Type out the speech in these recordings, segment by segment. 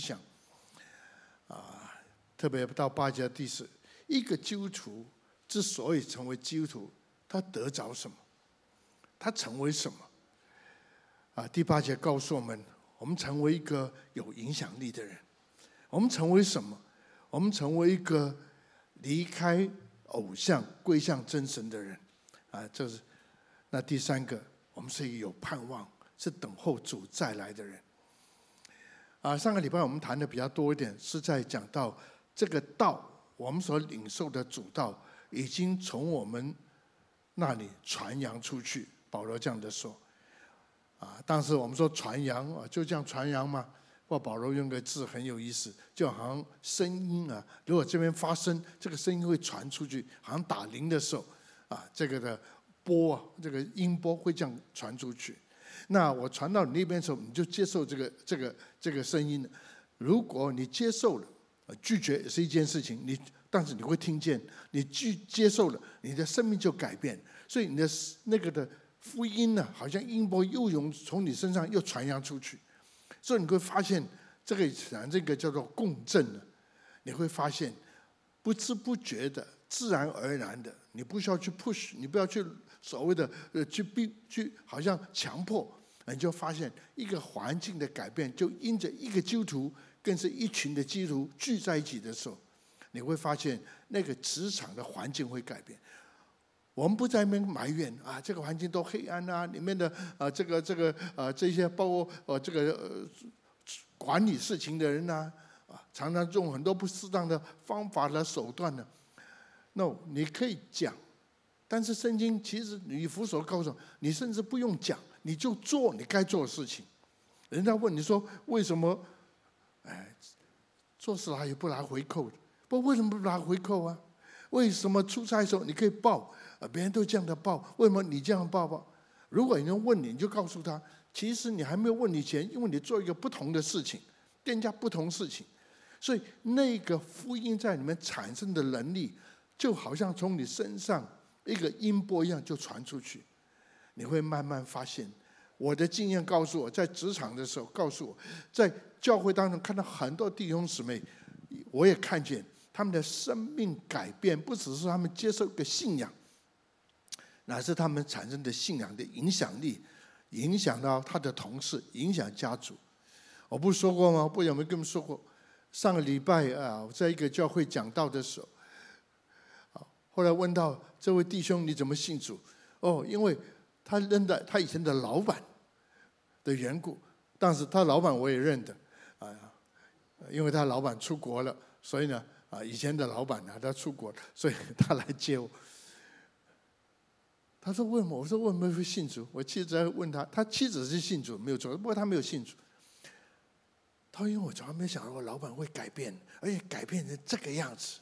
想啊，特别到八节第四，一个基督徒之所以成为基督徒，他得着什么？他成为什么？啊，第八节告诉我们，我们成为一个有影响力的人。我们成为什么？我们成为一个离开偶像归向真神的人。啊，这是那第三个，我们是一个有盼望，是等候主再来的人。啊，上个礼拜我们谈的比较多一点，是在讲到这个道，我们所领受的主道，已经从我们那里传扬出去。保罗这样的说，啊，当时我们说传扬啊，就这样传扬嘛。或保罗用个字很有意思，就好像声音啊，如果这边发声，这个声音会传出去，好像打铃的时候，啊，这个的波啊，这个音波会这样传出去。那我传到你那边的时候，你就接受这个这个这个声音。如果你接受了，拒绝也是一件事情。你但是你会听见，你拒接受了，你的生命就改变。所以你的那个的福音呢，好像音波又从从你身上又传扬出去。所以你会发现，这个讲这个叫做共振呢，你会发现不知不觉的、自然而然的，你不需要去 push，你不要去所谓的呃去逼去，好像强迫，你就发现一个环境的改变，就因着一个基督徒，更是一群的基督徒聚在一起的时候，你会发现那个职场的环境会改变。我们不在那边埋怨啊，这个环境多黑暗啊！里面的啊，这个这个啊，这些包括呃这个呃管理事情的人呐啊，常常用很多不适当的方法和手段呢。那你可以讲，但是圣经其实以佛所告诉你，你甚至不用讲，你就做你该做的事情。人家问你说为什么？哎，做事还有不拿回扣，不为什么不拿回扣啊？为什么出差的时候你可以报？啊，别人都这样的报，为什么你这样报报？如果有人问你，你就告诉他，其实你还没有问你前，因为你做一个不同的事情，店家不同事情，所以那个福音在里面产生的能力，就好像从你身上一个音波一样就传出去。你会慢慢发现，我的经验告诉我，在职场的时候告诉我，在教会当中看到很多弟兄姊妹，我也看见他们的生命改变，不只是他们接受一个信仰。乃是他们产生的信仰的影响力，影响到他的同事，影响家族。我不是说过吗？不有没有跟你们说过？上个礼拜啊，我在一个教会讲道的时候，后来问到这位弟兄你怎么信主？哦，因为他认得他以前的老板的缘故，但是他老板我也认得啊，因为他老板出国了，所以呢啊，以前的老板呢他出国，所以他来接我。他说：“问我，我说为什么会信主？我妻子在问他，他妻子是信主，没有错，不过他没有信主。他说因为我从来没想到我老板会改变，而且改变成这个样子。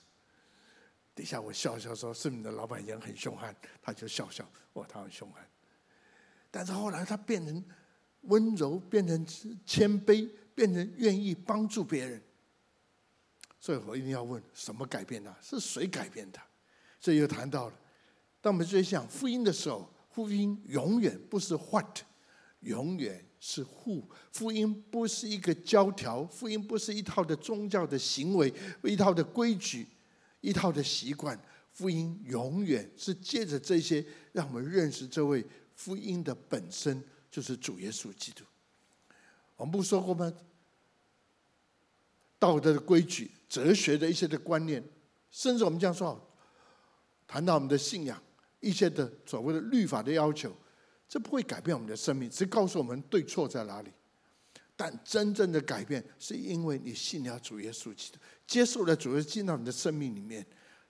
等一下我笑笑说：是你的老板也很凶悍。他就笑笑，哇，他很凶悍。但是后来他变成温柔，变成谦卑，变成愿意帮助别人。所以我一定要问：什么改变他？是谁改变他？这又谈到了。”当我们在想福音的时候，福音永远不是 what，永远是 who。福音不是一个教条，福音不是一套的宗教的行为，一套的规矩，一套的习惯。福音永远是借着这些，让我们认识这位福音的本身就是主耶稣基督。我们不说过吗？道德的规矩、哲学的一些的观念，甚至我们这样说，谈到我们的信仰。一些的所谓的律法的要求，这不会改变我们的生命，只告诉我们对错在哪里。但真正的改变，是因为你信了主耶稣基督，接受了主耶稣进到你的生命里面，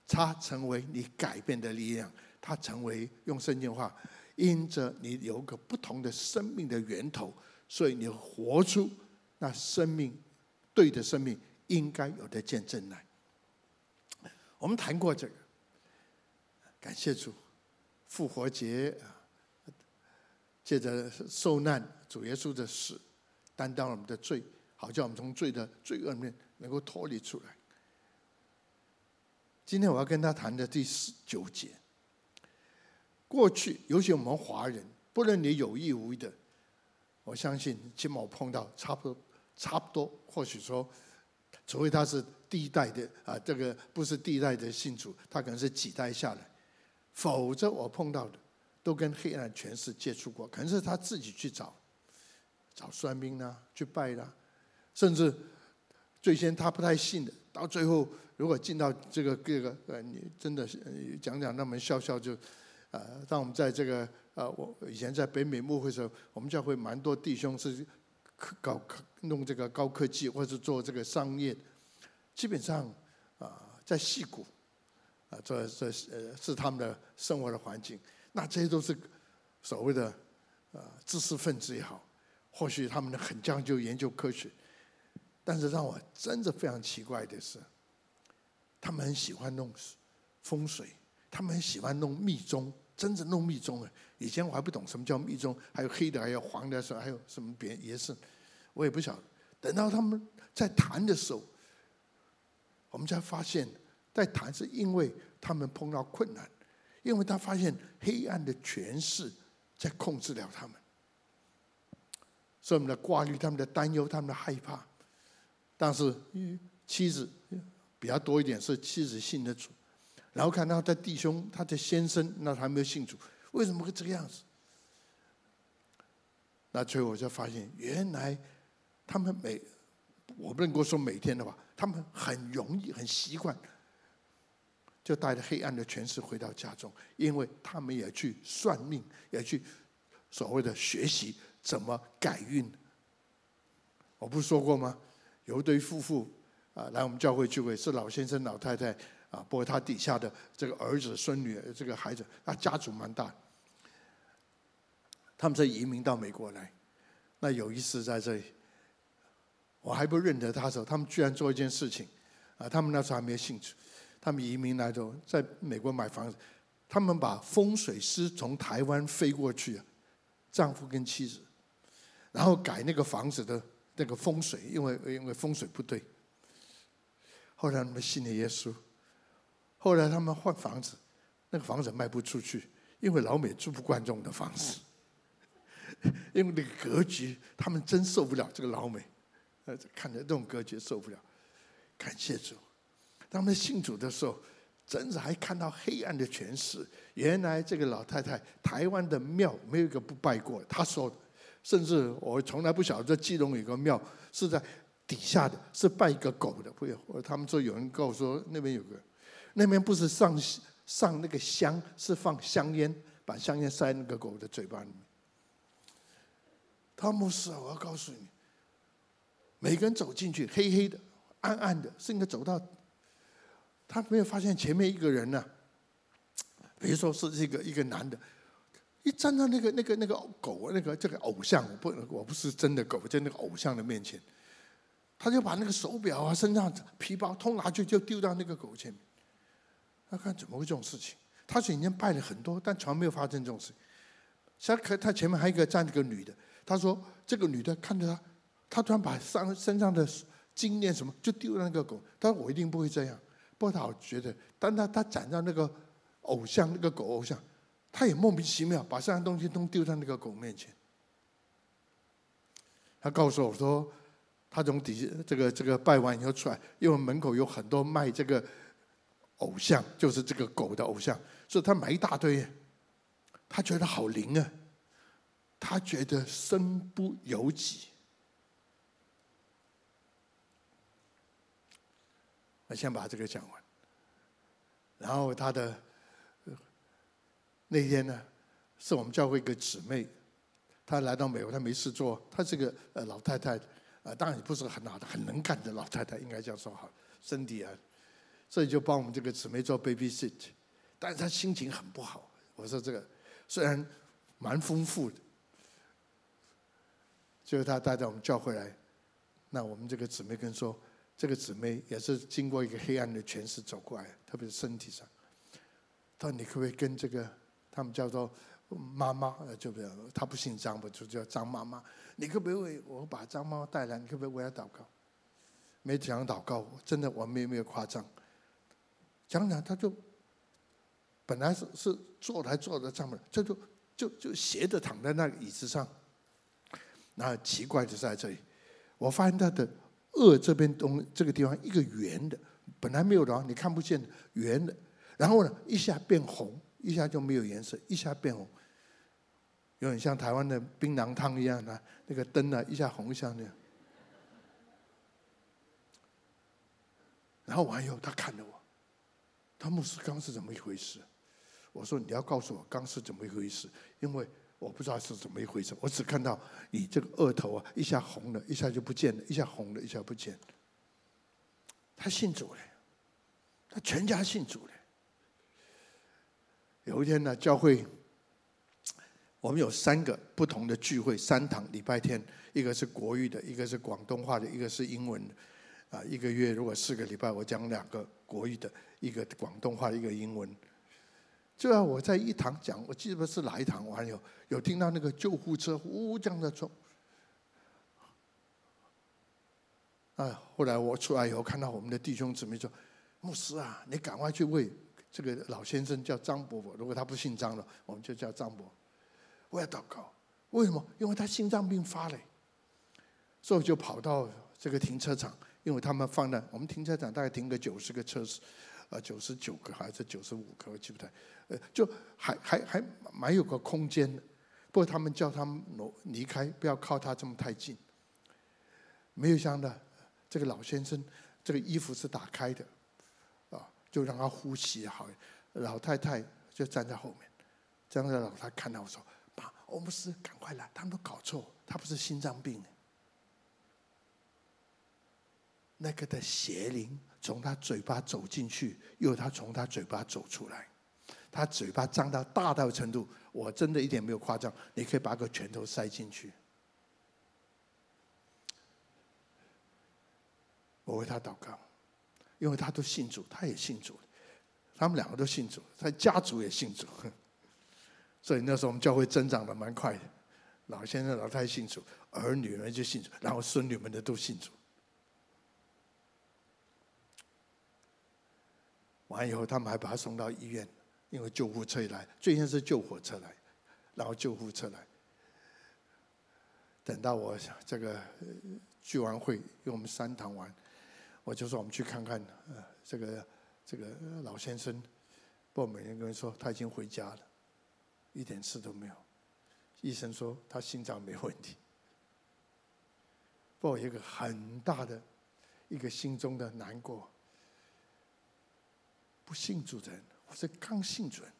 他成为你改变的力量，他成为用圣经话，因着你有个不同的生命的源头，所以你活出那生命对的生命应该有的见证来。我们谈过这个，感谢主。复活节啊，借着受难，主耶稣的死，担当了我们的罪，好叫我们从罪的罪恶面能够脱离出来。今天我要跟他谈的第十九节，过去尤其我们华人，不论你有意无意的，我相信起码我碰到差不多差不多，或许说，除非他是第一代的啊，这个不是第一代的信主，他可能是几代下来，否则我碰到的都跟黑暗权势接触过，可能是他自己去找，找算命啦、啊，去拜啦、甚至最先他不太信的，到最后如果进到这个这个呃，你真的是讲讲那么笑笑就，呃，当我们在这个呃，我以前在北美牧会时候，我们教会蛮多弟兄是。搞弄这个高科技，或者做这个商业，基本上啊，在戏谷啊，这这呃是他们的生活的环境。那这些都是所谓的呃知识分子也好，或许他们很讲究研究科学。但是让我真的非常奇怪的是，他们很喜欢弄风水，他们很喜欢弄密宗。真正弄密宗啊！以前我还不懂什么叫密宗，还有黑的，还有黄的，还有什么别也是，我也不晓得。等到他们在谈的时候，我们才发现，在谈是因为他们碰到困难，因为他发现黑暗的权势在控制了他们，所以我们的挂虑、他们的担忧、他们的害怕。但是妻子比较多一点，是妻子信的主。然后看到他弟兄，他的先生，那还没有信主，为什么会这个样子？那最后我就发现，原来他们每，我不能够说每天的话，他们很容易、很习惯，就带着黑暗的权势回到家中，因为他们也去算命，也去所谓的学习怎么改运。我不是说过吗？有一对夫妇啊，来我们教会聚会，是老先生、老太太。啊，不过他底下的这个儿子、孙女、这个孩子，他家族蛮大。他们在移民到美国来，那有一次在这里，我还不认得他的时候，他们居然做一件事情，啊，他们那时候还没有兴趣，他们移民来之后，在美国买房子，他们把风水师从台湾飞过去，丈夫跟妻子，然后改那个房子的那个风水，因为因为风水不对，后来他们信了耶稣。后来他们换房子，那个房子卖不出去，因为老美住不惯这种的房子，因为那个格局，他们真受不了这个老美，呃，看着这种格局受不了。感谢主，他们信主的时候，真是还看到黑暗的权势。原来这个老太太，台湾的庙没有一个不拜过，她说，甚至我从来不晓得这基隆有个庙是在底下的，是拜一个狗的。不，他们说有人告诉说那边有个。那边不是上上那个香，是放香烟，把香烟塞那个狗的嘴巴里面。他们是，我要告诉你，每个人走进去，黑黑的、暗暗的，甚至走到，他没有发现前面一个人呢、比如说是一个一个男的，一站到那个那个那个狗那个这个偶像，我不我不是真的狗，在那个偶像的面前，他就把那个手表啊、身上皮包通拿去，就丢到那个狗前面。他看怎么会这种事情？他是已经拜了很多，但从来没有发生这种事情。他可他前面还有一个站着个女的，他说这个女的看着他，他突然把上身上的金链什么就丢了那个狗。他说我一定不会这样。不过他好觉得，当他他站到那个偶像那个狗偶像，他也莫名其妙把身上东西都丢在那个狗面前。他告诉我说，他从底下这个这个拜完以后出来，因为门口有很多卖这个。偶像就是这个狗的偶像，所以他买一大堆，他觉得好灵啊，他觉得身不由己。我先把这个讲完，然后他的那天呢，是我们教会一个姊妹，她来到美国，她没事做，她是个呃老太太，呃当然也不是很好的，很能干的老太太，应该这样说好，身体啊。所以就帮我们这个姊妹做 baby sit，但是她心情很不好。我说这个虽然蛮丰富的，就是她带到我们教会来，那我们这个姊妹跟说，这个姊妹也是经过一个黑暗的诠释走过来，特别是身体上。她说你可不可以跟这个他们叫做妈妈，就不要，她不姓张，不就叫张妈妈？你可不可以为我把张妈妈带来？你可不可以为她祷告？没讲祷告，真的我没没有夸张。讲讲，他就本来是是坐台坐在上面，这就就就斜着躺在那个椅子上。那奇怪的在这里，我发现他的颚这边东这个地方一个圆的，本来没有的，你看不见的圆的，然后呢一下变红，一下就没有颜色，一下变红，有点像台湾的槟榔汤一样的那个灯啊，一下红一下那样。然后完以后，他看着我，他牧师刚是怎么一回事？我说你要告诉我刚是怎么一回事，因为。我不知道是怎么一回事，我只看到你这个额头啊，一下红了，一下就不见了，一下红了，一下不见了。他信主了，他全家信主了。有一天呢，教会我们有三个不同的聚会，三堂礼拜天，一个是国语的，一个是广东话的，一个是英文的。啊，一个月如果四个礼拜，我讲两个国语的，一个广东话，一个英文。就要我在一堂讲，我记得是哪一堂，我还有有听到那个救护车呜呜这样的冲。啊，后来我出来以后，看到我们的弟兄姊妹说：“牧师啊，你赶快去为这个老先生叫张伯伯，如果他不姓张了，我们就叫张伯。我要祷告，为什么？因为他心脏病发了，所以我就跑到这个停车场，因为他们放在我们停车场大概停个九十个车子。啊，九十九个还是九十五个，我记不太，呃，就还还还蛮有个空间的。不过他们叫他们挪离开，不要靠他这么太近。没有想到，这个老先生这个衣服是打开的，啊，就让他呼吸好。老太太就站在后面，站在老太太看到我说：“爸，我们是赶快来，他们都搞错，他不是心脏病。”那个的邪灵从他嘴巴走进去，又他从他嘴巴走出来，他嘴巴张到大到程度，我真的一点没有夸张，你可以把个拳头塞进去。我为他祷告，因为他都信主，他也信主，他们两个都信主，他家族也信主，所以那时候我们教会增长的蛮快的，老先生、老太太信主，儿女们就信主，然后孙女们的都信主。完以后，他们还把他送到医院，因为救护车一来，最先是救火车来，然后救护车来。等到我这个聚完会，因为我们三堂完，我就说我们去看看，呃，这个这个老先生。不过每天跟人说他已经回家了，一点事都没有。医生说他心脏没问题。不过一个很大的一个心中的难过。不信主的人，或者刚信主人，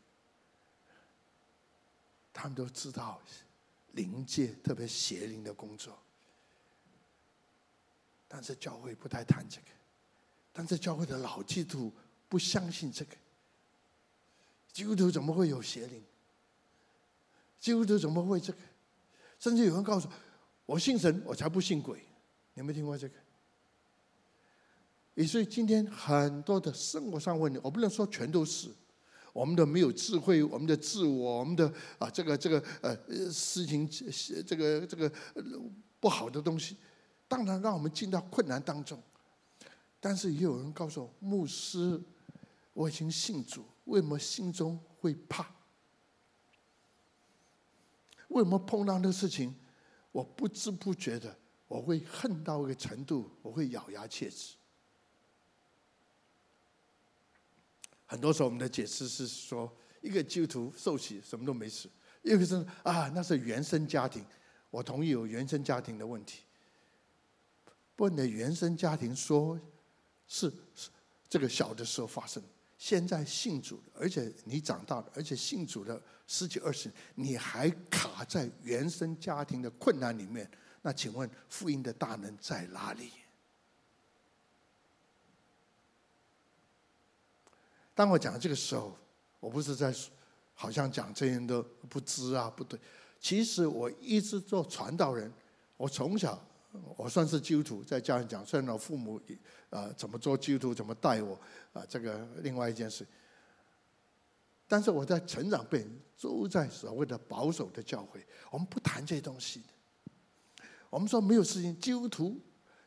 他们都知道灵界特别邪灵的工作，但是教会不太谈这个，但是教会的老基督徒不相信这个，基督徒怎么会有邪灵？基督徒怎么会这个？甚至有人告诉我，我信神，我才不信鬼，你有没有听过这个？所以今天很多的生活上问题，我不能说全都是我们的没有智慧，我们的自我，我们的啊这个这个呃事情这个这个不好的东西，当然让我们进到困难当中。但是也有人告诉我，牧师，我已经信主，为什么心中会怕？为什么碰到那个事情，我不知不觉的我会恨到一个程度，我会咬牙切齿。很多时候，我们的解释是说，一个基督徒受洗什么都没事；一个是啊，那是原生家庭。我同意有原生家庭的问题。不，你的原生家庭说是是这个小的时候发生，现在信主，而且你长大了，而且信主了十几二十年，你还卡在原生家庭的困难里面，那请问福音的大能在哪里？当我讲这个时候，我不是在好像讲这些人都不知啊，不对。其实我一直做传道人，我从小我算是基督徒，在家里讲，虽然我父母啊怎么做基督徒，怎么带我啊，这个另外一件事。但是我在成长辈都在所谓的保守的教会，我们不谈这些东西。我们说没有事情，基督徒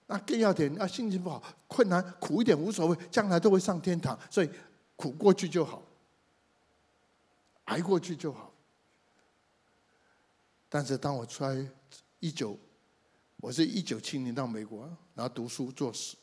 那更要点，啊心情不好，困难苦一点无所谓，将来都会上天堂。所以。苦过去就好，挨过去就好。但是当我出来一九我是一九七零到美国，然后读书做事，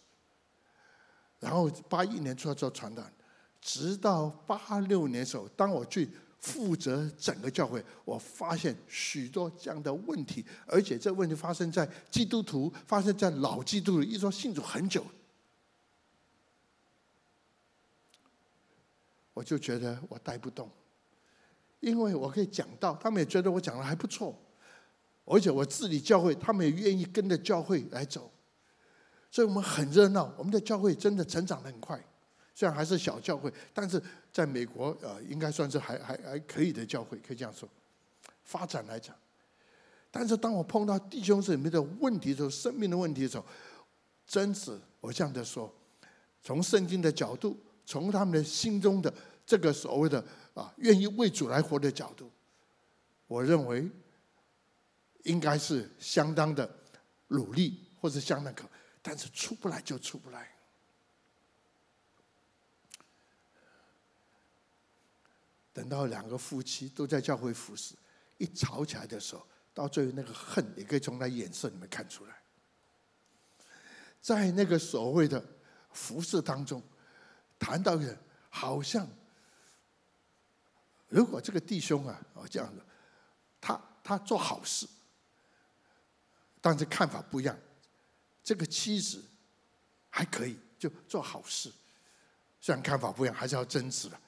然后八一年出来做传单，直到八六年的时候，当我去负责整个教会，我发现许多这样的问题，而且这问题发生在基督徒，发生在老基督徒，一说信主很久，我就觉得我带不动，因为我可以讲到，他们也觉得我讲的还不错。而且我治理教会，他们也愿意跟着教会来走，所以我们很热闹。我们的教会真的成长的很快，虽然还是小教会，但是在美国呃，应该算是还还还可以的教会，可以这样说。发展来讲，但是当我碰到弟兄姊妹的问题的时候，生命的问题的时候，真是我这样的说，从圣经的角度，从他们的心中的这个所谓的啊，愿意为主来活的角度，我认为。应该是相当的努力，或者相当可，但是出不来就出不来。等到两个夫妻都在教会服侍，一吵起来的时候，到最后那个恨也可以从他眼色里面看出来。在那个所谓的服侍当中，谈到人好像，如果这个弟兄啊，哦这样的，他他做好事。但是看法不一样，这个妻子还可以，就做好事。虽然看法不一样，还是要争执了。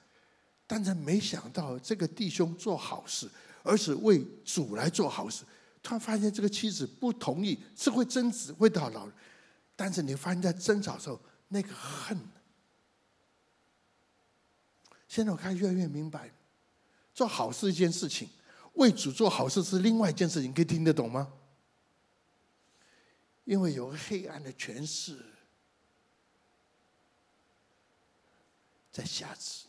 但是没想到这个弟兄做好事，而是为主来做好事。突然发现这个妻子不同意，是会争执，会到老。但是你发现，在争吵的时候，那个恨。现在我看越来越明白，做好事一件事情，为主做好事是另外一件事情，可以听得懂吗？因为有黑暗的权势在辖制，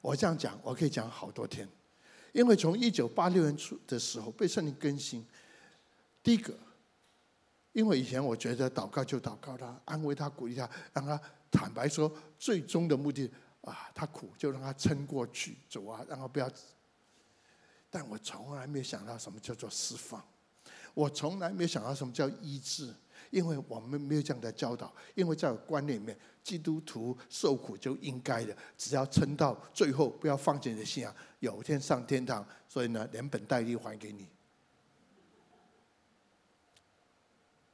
我这样讲，我可以讲好多天。因为从一九八六年初的时候被圣灵更新，第一个，因为以前我觉得祷告就祷告他，安慰他，鼓励他，让他坦白说，最终的目的啊，他苦就让他撑过去，走啊，让他不要。但我从来没有想到什么叫做释放。我从来没有想到什么叫医治，因为我们没有这样的教导。因为在我观念里面，基督徒受苦就应该的，只要撑到最后，不要放弃你的信仰，有一天上天堂。所以呢，连本带利还给你。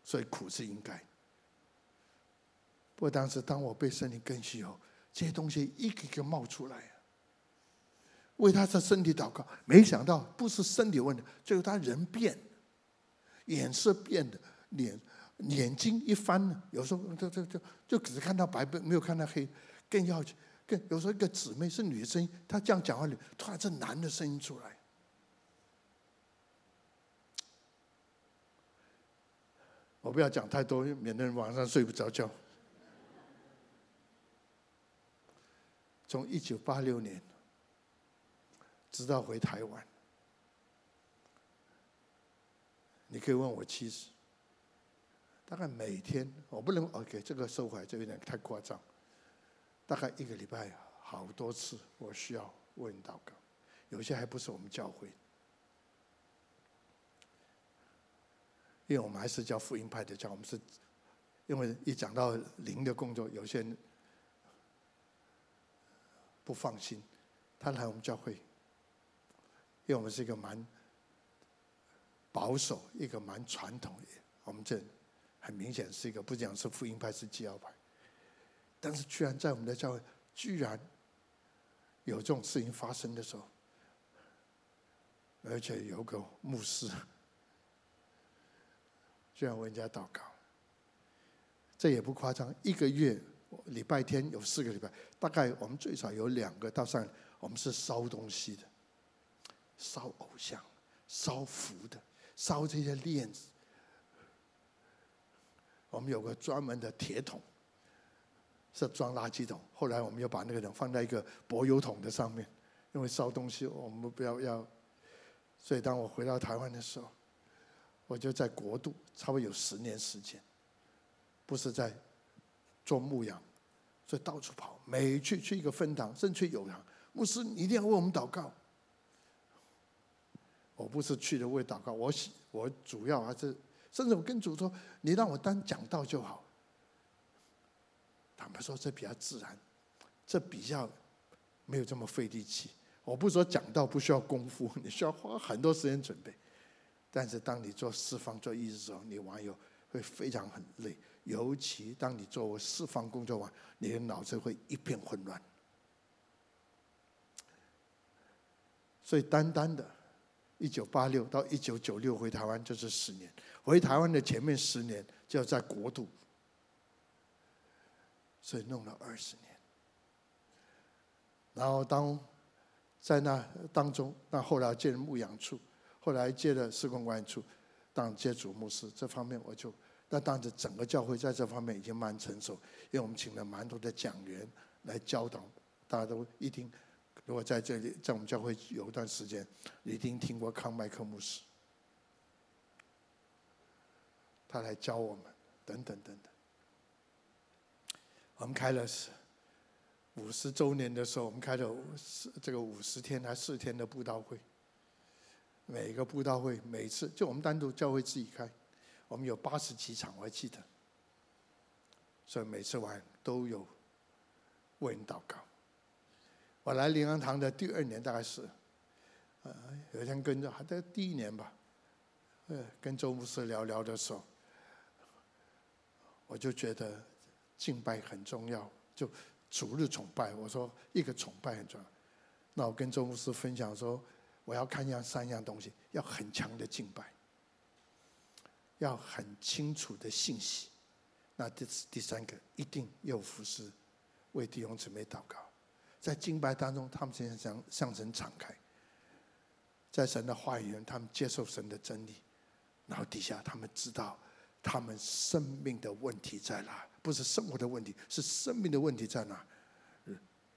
所以苦是应该。不过当时当我被圣灵更新后，这些东西一个一个冒出来，为他的身体祷告，没想到不是身体问题，最后他人变。脸色变的，脸眼睛一翻，有时候就就就就只看到白，没有看到黑。更要更有时候一个姊妹是女生，她这样讲话里，突然这男的声音出来。我不要讲太多，免得晚上睡不着觉。从一九八六年直到回台湾。你可以问我妻子，大概每天我不能 OK，这个收回来，就有点太夸张。大概一个礼拜好多次，我需要问祷告，有些还不是我们教会，因为我们还是叫福音派的教，我们是因为一讲到灵的工作，有些人不放心，他来我们教会，因为我们是一个蛮。保守一个蛮传统的，我们这很明显是一个不讲是福音派是基要派，但是居然在我们的教会，居然有这种事情发生的时候，而且有个牧师 居然为人家祷告，这也不夸张，一个月礼拜天有四个礼拜，大概我们最少有两个到三，我们是烧东西的，烧偶像，烧符的。烧这些链子，我们有个专门的铁桶，是装垃圾桶。后来我们又把那个人放在一个柏油桶的上面，因为烧东西我们不要要。所以当我回到台湾的时候，我就在国度差不多有十年时间，不是在做牧羊，所以到处跑，每去去一个分堂，甚至去有堂，牧师你一定要为我们祷告。我不是去的为祷告，我喜我主要还是甚至我跟主说：“你让我单讲道就好。”坦白说，这比较自然，这比较没有这么费力气。我不说讲道不需要功夫，你需要花很多时间准备。但是当你做释放、做医治的时候，你网友会非常很累。尤其当你做释放工作完，你的脑子会一片混乱。所以单单的，一九八六到一九九六回台湾就是十年。回台湾的前面十年就要在国度，所以弄了二十年。然后当在那当中，那后来接了牧养处，后来接了事工管理处，当接主牧师这方面我就。那当时整个教会在这方面已经蛮成熟，因为我们请了蛮多的讲员来教导，大家都一听。如果在这里在我们教会有一段时间，一定听过康麦克牧师，他来教我们，等等等等。我们开了五十周年的时候，我们开了这个五十天还四天的布道会，每个布道会每次就我们单独教会自己开。我们有八十几场，我还记得，所以每次玩都有为人祷告。我来灵粮堂的第二年，大概是，呃，有一天跟着还在第一年吧，呃，跟周牧师聊聊的时候，我就觉得敬拜很重要，就逐日崇拜。我说一个崇拜很重要，那我跟周牧师分享说，我要看样三样东西，要很强的敬拜。要很清楚的信息，那这是第三个，一定要服侍，为弟兄姊妹祷告，在敬拜当中，他们现在向向神敞开，在神的话语中，他们接受神的真理，然后底下他们知道他们生命的问题在哪，不是生活的问题，是生命的问题在哪？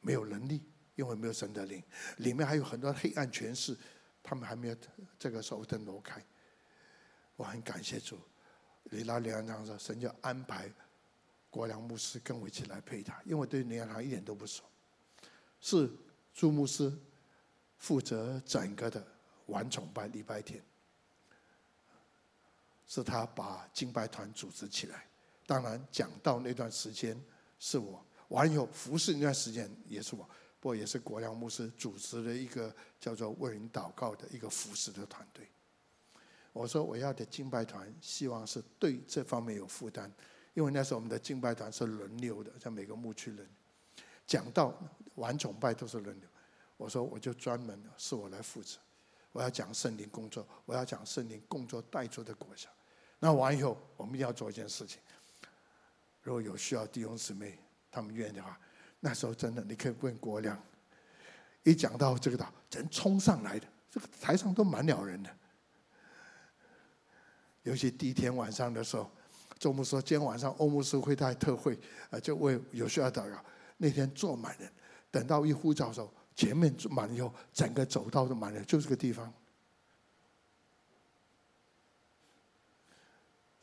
没有能力，因为没有神的灵，里面还有很多黑暗权势，他们还没有这个时候的挪开。我很感谢主，你来灵粮堂说，神就安排国良牧师跟我一起来陪他，因为我对灵粮堂一点都不熟。是朱牧师负责整个的晚崇拜礼拜天，是他把敬拜团组织起来。当然讲道那段时间是我，完以后服侍那段时间也是我，不过也是国良牧师组织的一个叫做为人祷告的一个服侍的团队。我说我要的敬拜团，希望是对这方面有负担，因为那时候我们的敬拜团是轮流的，在每个牧区轮。讲到完崇拜都是轮流。我说我就专门是我来负责，我要讲圣灵工作，我要讲圣灵工作带出的果效。那完以后，我们要做一件事情，如果有需要弟兄姊妹他们愿意的话，那时候真的你可以问国亮，一讲到这个道，人冲上来的，这个台上都满了人的。尤其第一天晚上的时候，周牧说：“今天晚上欧牧师会带特会，啊，就为有需要祷告。那天坐满人，等到一呼召的时候，前面满了以后，整个走道都满了，就这个地方。”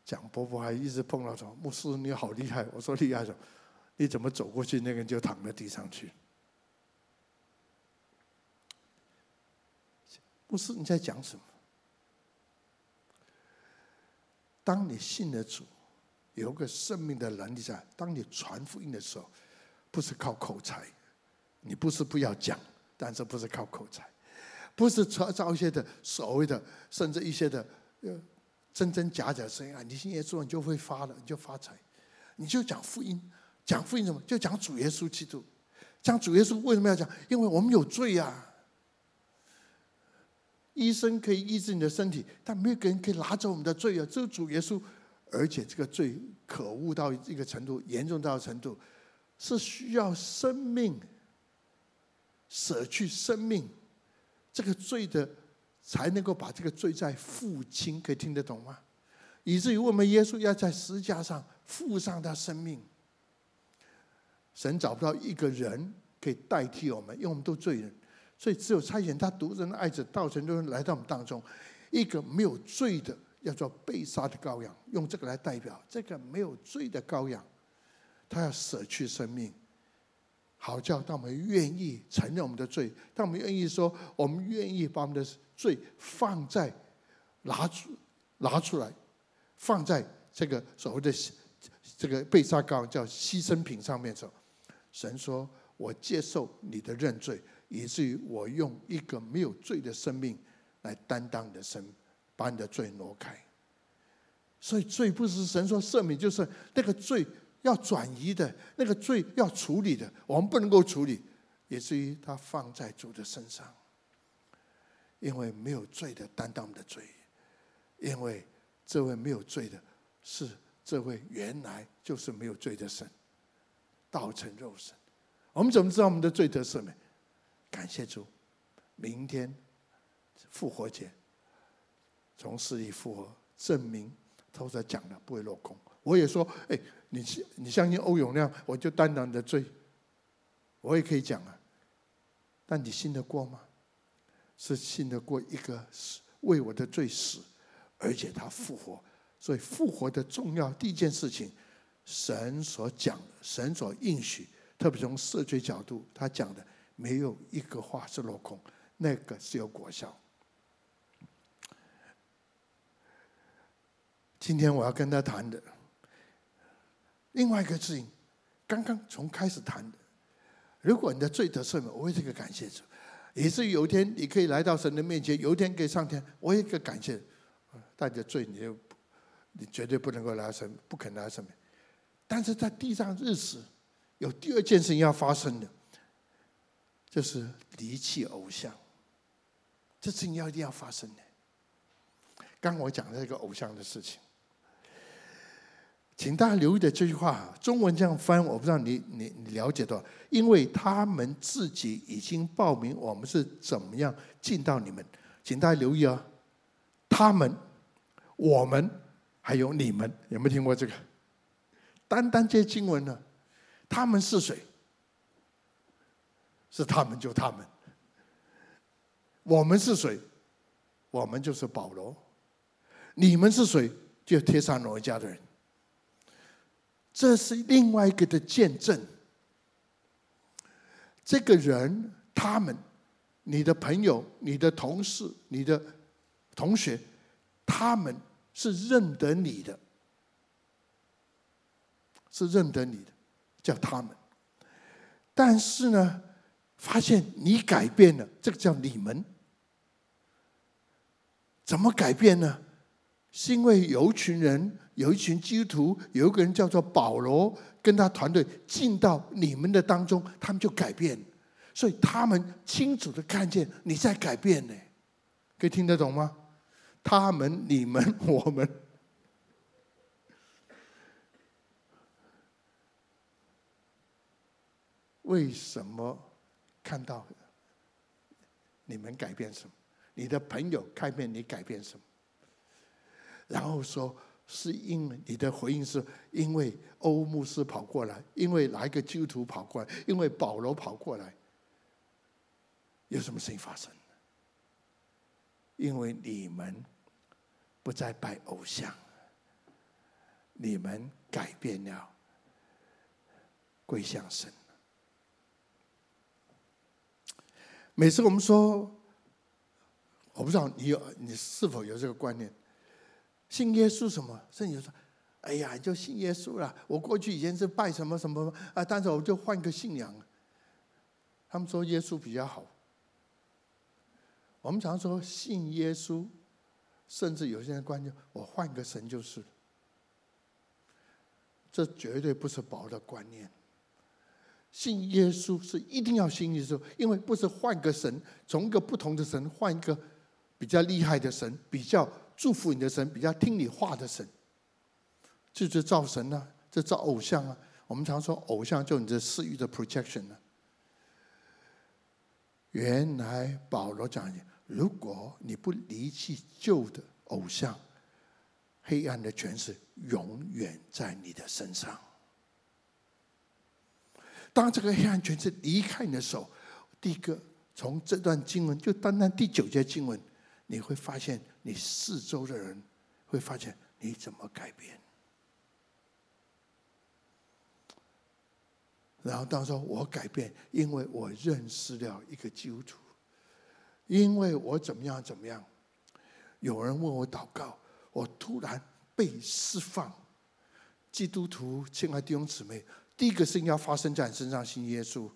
蒋伯伯还一直碰到说：“牧师你好厉害！”我说：“厉害什么？你怎么走过去，那个人就躺在地上去？”牧师你在讲什么？当你信了主，有个生命的能力在。当你传福音的时候，不是靠口才，你不是不要讲，但是不是靠口才，不是创造一些的所谓的，甚至一些的呃真真假假声音啊！你信耶稣，你就会发了，你就发财。你就讲福音，讲福音什么？就讲主耶稣基督，讲主耶稣为什么要讲？因为我们有罪呀、啊。医生可以医治你的身体，但没有人可以拿走我们的罪啊！只有主耶稣，而且这个罪可恶到一个程度，严重到程度，是需要生命舍去生命，这个罪的才能够把这个罪债付清，可以听得懂吗？以至于我们耶稣要在十字架上付上他生命，神找不到一个人可以代替我们，因为我们都罪人。所以只有差遣他独生的爱子道成肉身来到我们当中，一个没有罪的，要做被杀的羔羊，用这个来代表这个没有罪的羔羊，他要舍去生命，好叫当我们愿意承认我们的罪，当我们愿意说我们愿意把我们的罪放在拿出拿出来，放在这个所谓的这个被杀羔羊叫牺牲品上面的时候，神说：“我接受你的认罪，以至于我用一个没有罪的生命来担当你的生，把你的罪挪开。”所以罪不是神说赦免，就是那个罪要转移的，那个罪要处理的，我们不能够处理，以至于他放在主的身上，因为没有罪的担当我们的罪，因为这位没有罪的是这位原来就是没有罪的神，道成肉身。我们怎么知道我们的罪得赦免？感谢主，明天复活节，从死里复活，证明。他说讲的不会落空。我也说，哎，你你相信欧永亮，我就担当你的罪。我也可以讲啊，但你信得过吗？是信得过一个死为我的罪死，而且他复活。所以复活的重要第一件事情，神所讲，神所应许，特别从赦罪角度，他讲的没有一个话是落空，那个是有果效。今天我要跟他谈的另外一个事情，刚刚从开始谈的，如果你的罪得赦免，我会这个感谢主，也是有一天你可以来到神的面前，有一天可以上天，我也一个感谢。但你的罪，你就你绝对不能够来神，不可能来神。但是在地上日时，有第二件事情要发生的，就是离弃偶像，这事情要一定要发生的。刚我讲的这个偶像的事情。请大家留意的这句话，中文这样翻，我不知道你你你了解多少？因为他们自己已经报名，我们是怎么样进到你们，请大家留意啊！他们、我们还有你们，有没有听过这个？单单这些经文呢？他们是谁？是他们就他们。我们是谁？我们就是保罗。你们是谁？就帖撒罗尼迦的人。这是另外一个的见证。这个人，他们，你的朋友、你的同事、你的同学，他们是认得你的，是认得你的，叫他们。但是呢，发现你改变了，这个叫你们。怎么改变呢？是因为有一群人。有一群基督徒，有一个人叫做保罗，跟他团队进到你们的当中，他们就改变，所以他们清楚的看见你在改变呢，可以听得懂吗？他们、你们、我们，为什么看到你们改变什么？你的朋友看见你改变什么？然后说。是因为你的回应是因为欧牧师跑过来，因为哪一个基督徒跑过来，因为保罗跑过来，有什么事情发生？因为你们不再拜偶像，你们改变了，归向神。每次我们说，我不知道你有你是否有这个观念。信耶稣什么？甚至说：“哎呀，就信耶稣了。我过去以前是拜什么什么啊，但是我就换个信仰。”他们说耶稣比较好。我们常说信耶稣，甚至有些人观念，我换个神就是。这绝对不是薄的观念。信耶稣是一定要信耶稣，因为不是换个神，从一个不同的神换一个比较厉害的神，比较。祝福你的神，比较听你话的神，这就是造神啊，这造偶像啊。我们常说偶像就你的私欲的 projection 啊。原来保罗讲，如果你不离弃旧的偶像，黑暗的权势永远在你的身上。当这个黑暗权势离开你的手，第一个从这段经文，就单单第九节经文。你会发现，你四周的人会发现你怎么改变。然后当时我改变，因为我认识了一个基督徒，因为我怎么样怎么样。有人问我祷告，我突然被释放。基督徒，亲爱的弟兄姊妹，第一个事情要发生在你身上，信耶稣，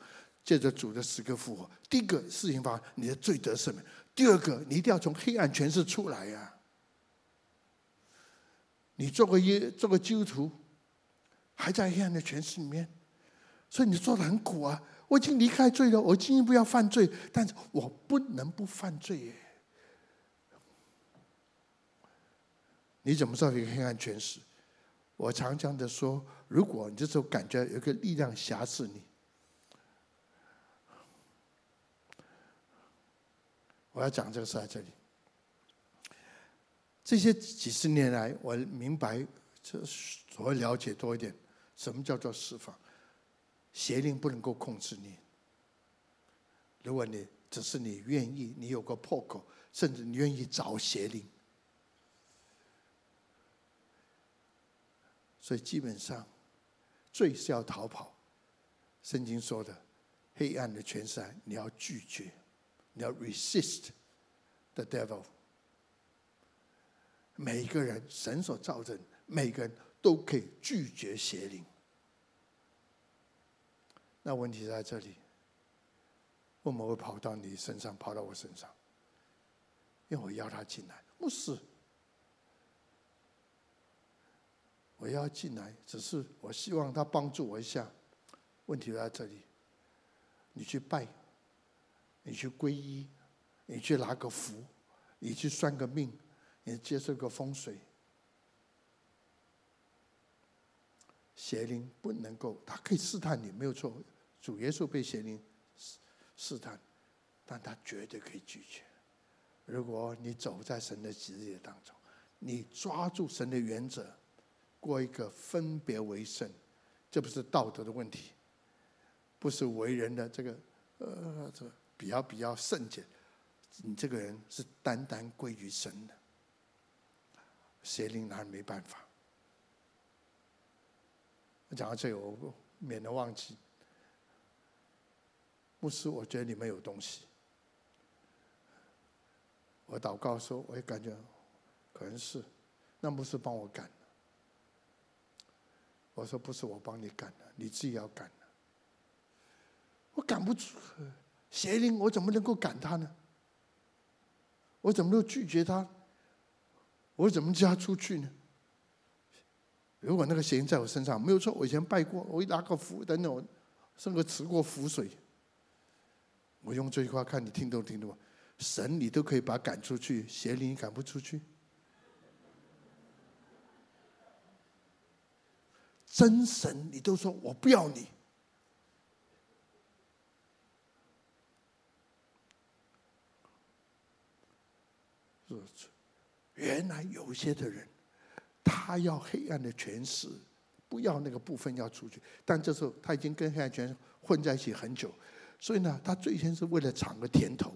借着主的死跟复活。第一个事情发生，你的罪得赦免。第二个，你一定要从黑暗权势出来呀、啊。你做个耶，做个基督徒，还在黑暗的权势里面，所以你做的很苦啊。我已经离开罪了，我进一步要犯罪，但是我不能不犯罪耶。你怎么知道一个黑暗权势？我常常的说，如果你这时候感觉有个力量挟持你，我要讲这个事在这里。这些几十年来，我明白，这所谓了解多一点，什么叫做释放？邪灵不能够控制你。如果你只是你愿意，你有个破口，甚至你愿意找邪灵，所以基本上，罪是要逃跑。圣经说的，黑暗的权势，你要拒绝，你要 resist the devil。每一个人，神所造的，每个人都可以拒绝邪灵。那问题在这里，为什么会跑到你身上，跑到我身上？因为我要他进来，不是。我要进来，只是我希望他帮助我一下。问题在这里，你去拜，你去皈依，你去拿个符，你去算个命。你接受个风水，邪灵不能够，他可以试探你，没有错。主耶稣被邪灵试试探，但他绝对可以拒绝。如果你走在神的旨意当中，你抓住神的原则，过一个分别为圣，这不是道德的问题，不是为人的这个呃这比较比较圣洁，你这个人是单单归于神的。邪灵男没办法。我讲到这里，我免得忘记。牧师，我觉得你们有东西。我祷告说，我也感觉可能是，那牧师帮我赶。我说不是我帮你赶的，你自己要赶的。我赶不出邪灵，我怎么能够赶他呢？我怎么能拒绝他？我怎么叫他出去呢？如果那个邪灵在我身上，没有错，我以前拜过，我一拿个符等等，我甚至持过符水。我用这句话看你听懂听懂？神你都可以把他赶出去，邪灵你赶不出去。真神你都说我不要你。原来有些的人，他要黑暗的权势，不要那个部分要出去。但这时候他已经跟黑暗权混在一起很久，所以呢，他最先是为了尝个甜头，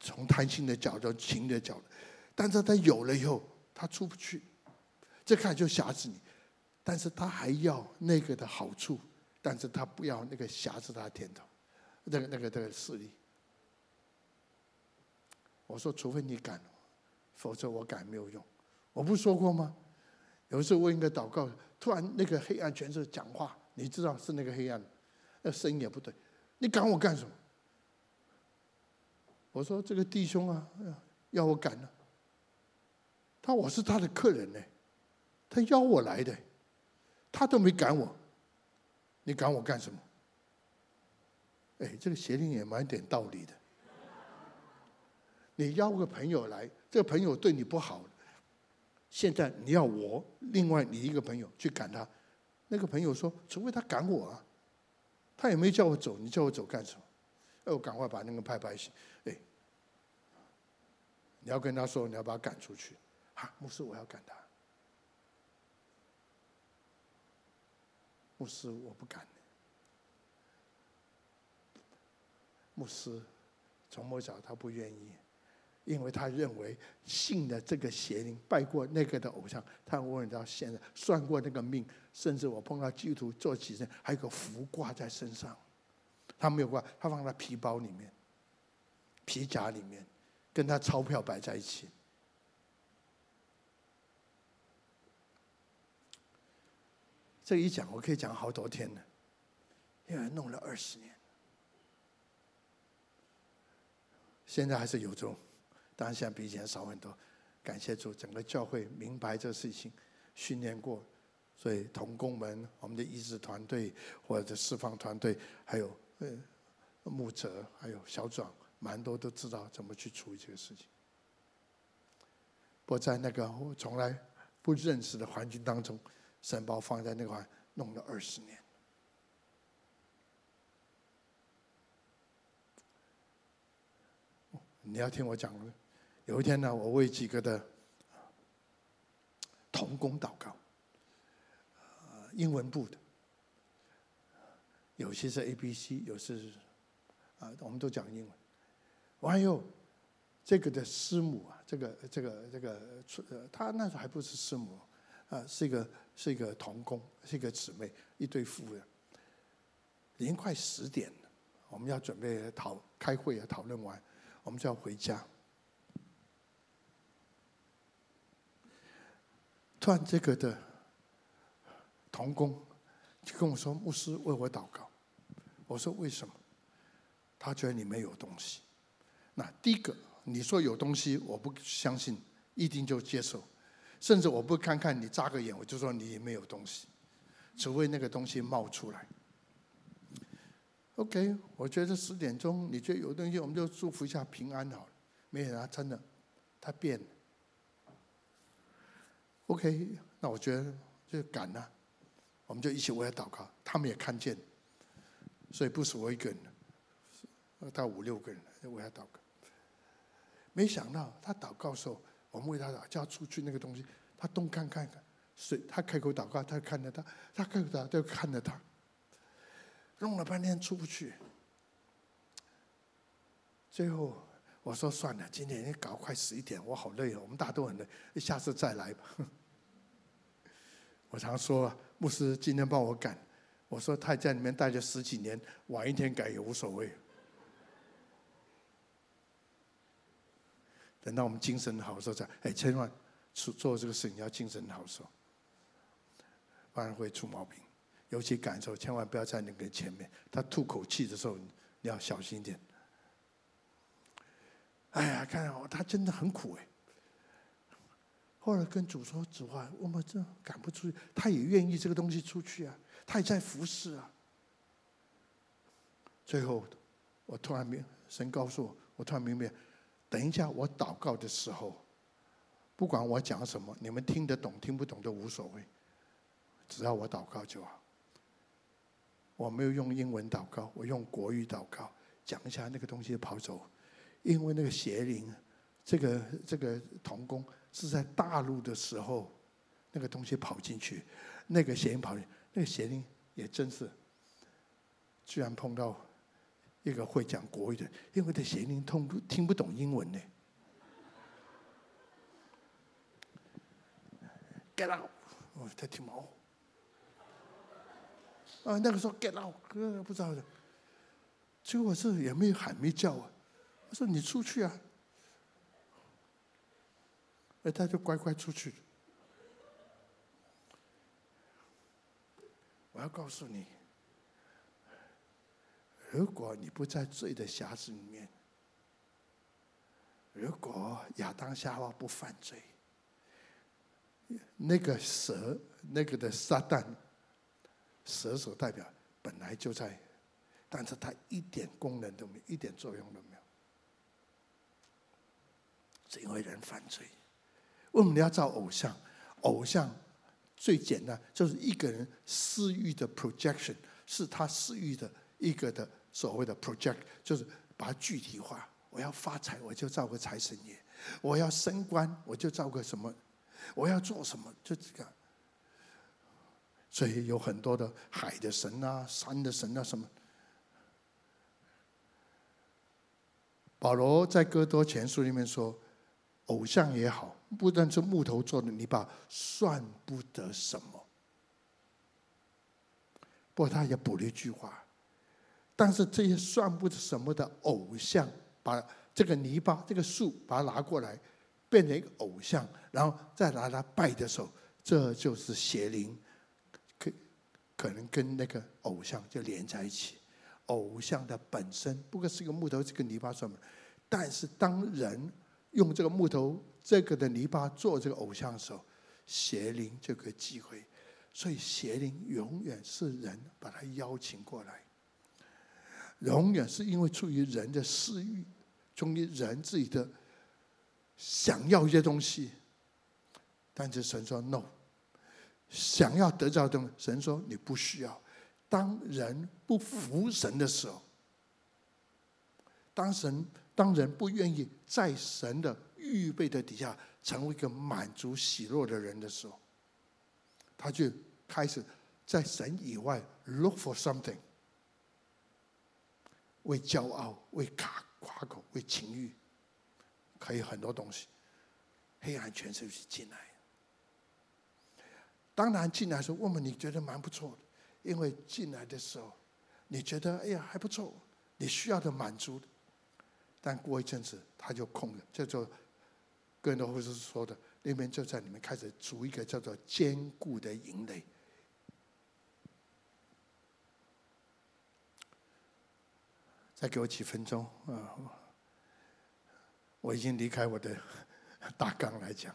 从贪心的角度、情的角度。但是他有了以后，他出不去，这看就吓死你。但是他还要那个的好处，但是他不要那个挟持他的甜头，那个那个那个势力。我说，除非你敢。否则我赶没有用，我不说过吗？有时候问一个祷告，突然那个黑暗全是讲话，你知道是那个黑暗，那声音也不对，你赶我干什么？我说这个弟兄啊，要我赶呢，他我是他的客人呢，他邀我来的，他都没赶我，你赶我干什么？哎，这个邪灵也蛮点道理的，你邀个朋友来。这个朋友对你不好，现在你要我另外你一个朋友去赶他，那个朋友说，除非他赶我啊，他也没叫我走，你叫我走干什么？哎，我赶快把那个拍拍醒，哎，你要跟他说，你要把他赶出去，啊，牧师我要赶他，牧师我不敢，牧师从末小他不愿意。因为他认为信的这个邪灵拜过那个的偶像，他问到现在算过那个命，甚至我碰到基督徒做起身还有个符挂在身上，他没有挂，他放在皮包里面、皮夹里面，跟他钞票摆在一起。这一讲我可以讲好多天呢，因为弄了二十年，现在还是有种，当然现在比以前少很多。感谢主，整个教会明白这事情，训练过，所以同工们、我们的医治团队或者释放团队，还有呃牧者，还有小长，蛮多都知道怎么去处理这个事情。不在那个我从来不认识的环境当中，神把我放在那块弄了二十年。你要听我讲？有一天呢，我为几个的同工祷告，英文部的，有些是 A、B、C，有些是啊，我们都讲英文。还有这个的师母啊，这个这个这个，他那时候还不是师母啊，是一个是一个童工，是一个姊妹，一对夫人。已经快十点了，我们要准备讨开会啊，讨论完，我们就要回家。突然，这个的童工就跟我说：“牧师为我祷告。”我说：“为什么？”他觉得你没有东西。那第一个，你说有东西，我不相信，一定就接受。甚至我不看看你眨个眼，我就说你没有东西，除非那个东西冒出来。OK，我觉得十点钟，你觉得有东西，我们就祝福一下平安好了。没有啊，真的，他变了。OK，那我觉得就赶了，我们就一起为他祷告。他们也看见，所以不是我一个人，到五六个人为他祷告。没想到他祷告的时候，我们为他祷，叫出去那个东西，他东看看看，所以他开口祷告，他看着他，他开口祷告，他看着他，弄了半天出不去，最后。我说算了，今天已经搞快十一点，我好累哦。我们大家都很累，下次再来吧。我常说，牧师今天帮我赶。我说他在里面待了十几年，晚一天改也无所谓。等到我们精神好的时候再，哎，千万做做这个事情要精神好的时候，不然会出毛病。尤其感受，千万不要在那个前面，他吐口气的时候，你要小心一点。哎呀，看哦，他真的很苦哎。后来跟主说主话，我们这赶不出去，他也愿意这个东西出去啊，他也在服侍啊。最后，我突然明神告诉我，我突然明白，等一下我祷告的时候，不管我讲什么，你们听得懂听不懂都无所谓，只要我祷告就好。我没有用英文祷告，我用国语祷告，讲一下那个东西跑走。因为那个邪灵，这个这个童工是在大陆的时候，那个东西跑进去，那个邪灵跑，那个邪灵也真是，居然碰到一个会讲国语的，因为这邪灵通不听不懂英文呢。Get out！哦，他听毛。啊，那个时候 Get out，哥不知道的，结果是也没有喊没叫啊。我说你出去啊，而他就乖乖出去。我要告诉你，如果你不在罪的匣子里面，如果亚当夏娃不犯罪，那个蛇，那个的撒旦，蛇所代表本来就在，但是他一点功能都没有，一点作用都没有。是因为人犯罪，为什么你要造偶像？偶像最简单，就是一个人私欲的 projection，是他私欲的一个的所谓的 project，就是把它具体化。我要发财，我就造个财神爷；我要升官，我就造个什么；我要做什么，就这个。所以有很多的海的神啊、山的神啊什么。保罗在哥多前书里面说。偶像也好，不但是木头做的泥巴，算不得什么。不过他也补了一句话：但是这些算不得什么的偶像，把这个泥巴、这个树，把它拿过来，变成一个偶像，然后再拿它拜的时候，这就是邪灵，可可能跟那个偶像就连在一起。偶像的本身不过是一个木头，这个泥巴上面，但是当人用这个木头、这个的泥巴做这个偶像的时候，邪灵就可以机会。所以邪灵永远是人把他邀请过来，永远是因为出于人的私欲，出于人自己的想要一些东西。但是神说 no，想要得到的东西，神说你不需要。当人不服神的时候，当神当人不愿意在神的预备的底下成为一个满足喜乐的人的时候，他就开始在神以外 look for something，为骄傲、为卡夸口、为情欲，可以很多东西，黑暗权势就进来。当然进来的时候，我们你觉得蛮不错的，因为进来的时候，你觉得哎呀还不错，你需要的满足的，但过一阵子他就空了，这就哥林多后书说的。那边就在里面开始组一个叫做坚固的营垒。再给我几分钟啊！我已经离开我的 大纲来讲。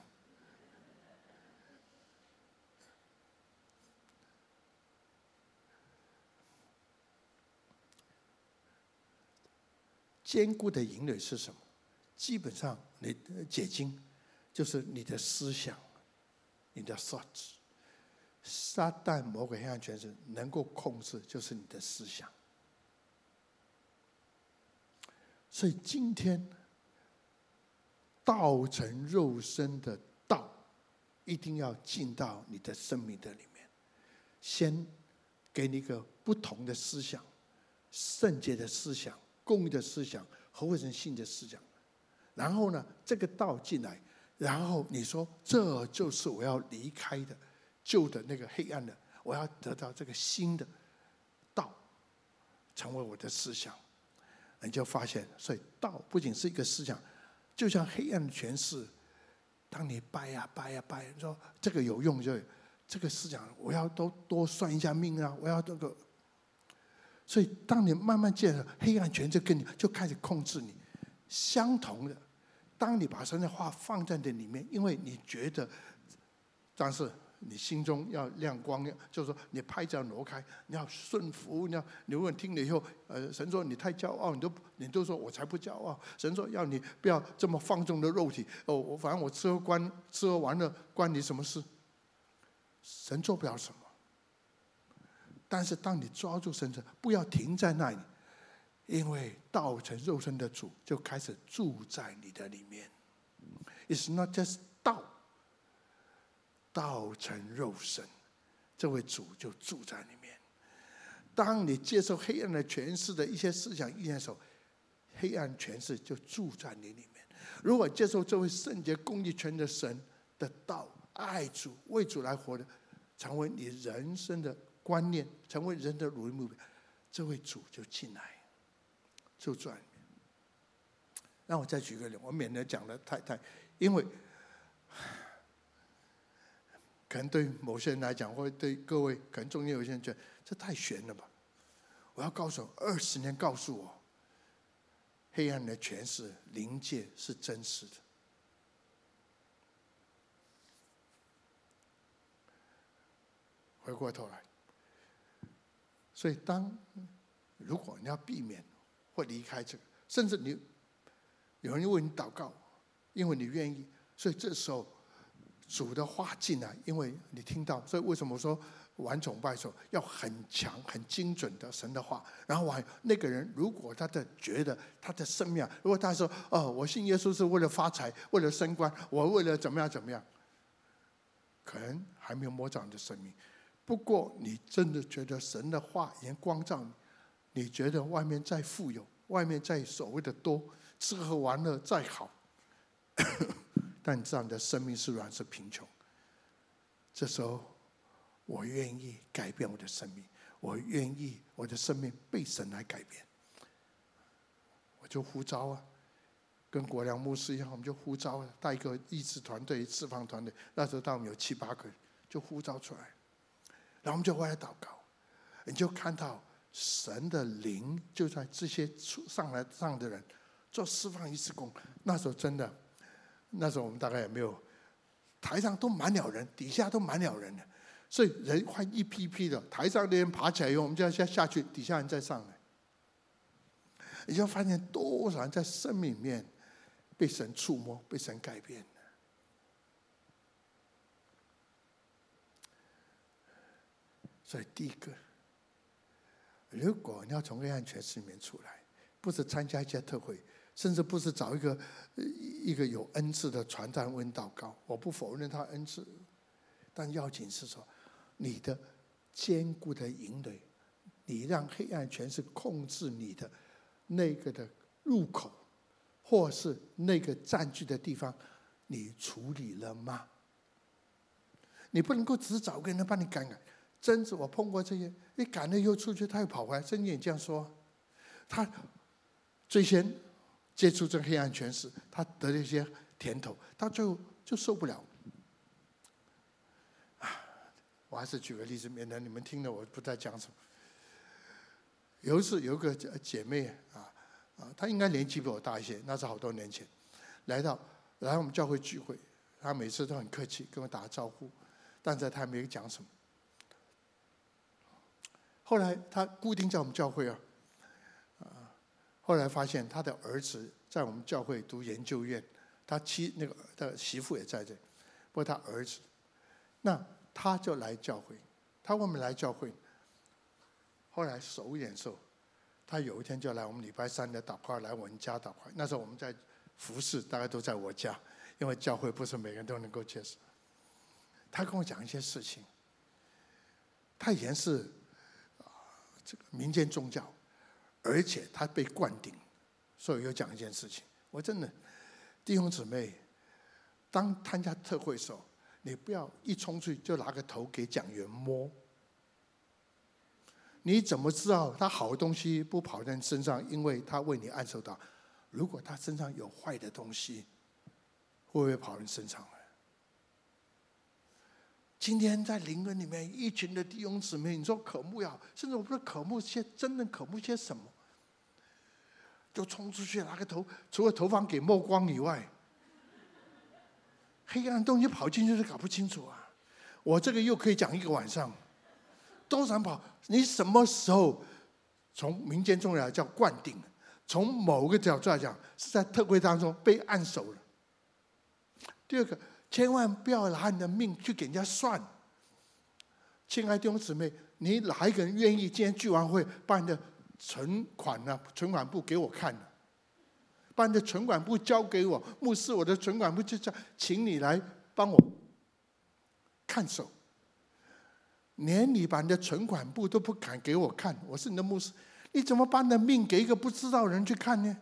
坚固的营垒是什么？基本上，你解经。就是你的思想，你的 thoughts，撒旦魔鬼黑暗权势能够控制，就是你的思想。所以今天道成肉身的道，一定要进到你的生命的里面，先给你一个不同的思想，圣洁的思想、公义的思想、合乎人性的思想，然后呢，这个道进来。然后你说，这就是我要离开的旧的那个黑暗的，我要得到这个新的道，成为我的思想。你就发现，所以道不仅是一个思想，就像黑暗的权势，当你掰呀掰呀掰，你说这个有用就这个思想，我要多多算一下命啊，我要这个。所以当你慢慢见了黑暗权势，跟你就开始控制你，相同的。当你把神的话放在这里面，因为你觉得，但是你心中要亮光，就是说你拍照挪开，你要顺服，你要你问听了以后，呃，神说你太骄傲，你都你都说我才不骄傲。神说要你不要这么放纵的肉体，哦，我反正我吃喝关吃喝玩乐关你什么事？神做不了什么。但是当你抓住神，不要停在那里。因为道成肉身的主就开始住在你的里面，It's not just 道，成肉身，这位主就住在里面。当你接受黑暗的权势的一些思想意念的时候，黑暗权势就住在你里面。如果接受这位圣洁公义权的神的道，爱主为主来活的，成为你人生的观念，成为人的努力目标，这位主就进来。就转，那我再举个例，我免得讲的太太，因为可能对某些人来讲，或者对各位，可能中间有些人觉得这太悬了吧？我要告诉，二十年告诉我，黑暗的权势灵界是真实的。回过头来，所以当如果你要避免。或离开这个，甚至你有人为你祷告，因为你愿意，所以这时候主的话进来，因为你听到，所以为什么说玩崇拜的时候要很强、很精准的神的话？然后还那个人，如果他的觉得他的生命，如果他说哦，我信耶稣是为了发财，为了升官，我为了怎么样怎么样，可能还没有摸着你的生命。不过你真的觉得神的话已经光照你。你觉得外面再富有，外面再所谓的多，吃喝玩乐再好，但你知道你的生命是软是贫穷。这时候，我愿意改变我的生命，我愿意我的生命被神来改变。我就呼召啊，跟国良牧师一样，我们就呼召啊，带一个医治团队、释放团队。那时候到我们有七八个人，就呼召出来，然后我们就回来祷告。你就看到神的灵就在这些出上来上的人做释放一次工。那时候真的，那时候我们大概也没有，台上都满了人，底下都满了人的，所以人快一批批的，台上的人爬起来以后，我们就要下下去，底下人再上来。你就发现多少人在生命里面被神触摸，被神改变。所以第一个，如果你要从黑暗权势里面出来，不是参加一些特会，甚至不是找一个一个有恩赐的传道问祷告，我不否认他恩赐，但要紧是说你的坚固的营垒，你让黑暗权势控制你的。那个的入口，或是那个占据的地方，你处理了吗？你不能够只找个人帮你赶赶。真子，我碰过这些，你赶了又出去，他又跑回来。真眼这样说，他最先接触这黑暗权势，他得了一些甜头，到最后就受不了。啊，我还是举个例子，免得你们听了我不再讲什么。有一次，有个姐妹啊啊，她应该年纪比我大一些，那是好多年前，来到来我们教会聚会，她每次都很客气跟我打招呼，但是她没有讲什么。后来她固定在我们教会，啊，后来发现他的儿子在我们教会读研究院，他妻那个的媳妇也在这，不过他儿子，那他就来教会，他为什么来教会？后来熟一点时候，他有一天就来我们礼拜三的祷告，来我们家祷告。那时候我们在服侍，大家都在我家，因为教会不是每个人都能够接受。他跟我讲一些事情。他以前是啊这个民间宗教，而且他被灌顶，所以又讲一件事情。我真的弟兄姊妹，当参加特会的时候，你不要一冲出去就拿个头给讲员摸。你怎么知道他好东西不跑在身上？因为他为你按手到。如果他身上有坏的东西，会不会跑人身上来？今天在灵恩里面，一群的弟兄姊妹，你说渴慕呀，甚至我不知道渴慕些真正渴慕些什么，就冲出去拿个头，除了头发给抹光以外，黑暗东西跑进去都搞不清楚啊！我这个又可以讲一个晚上。都想跑，你什么时候从民间中来叫灌顶？从某个角度来讲，是在特会当中被按手了。第二个，千万不要拿你的命去给人家算。亲爱的弟兄姊妹，你哪一个人愿意今天聚完会把你的存款呢、存款簿给我看呢？把你的存款簿交给我，牧师，我的存款簿就这样，请你来帮我看守。连你把你的存款簿都不敢给我看，我是你的牧师，你怎么把你的命给一个不知道人去看呢？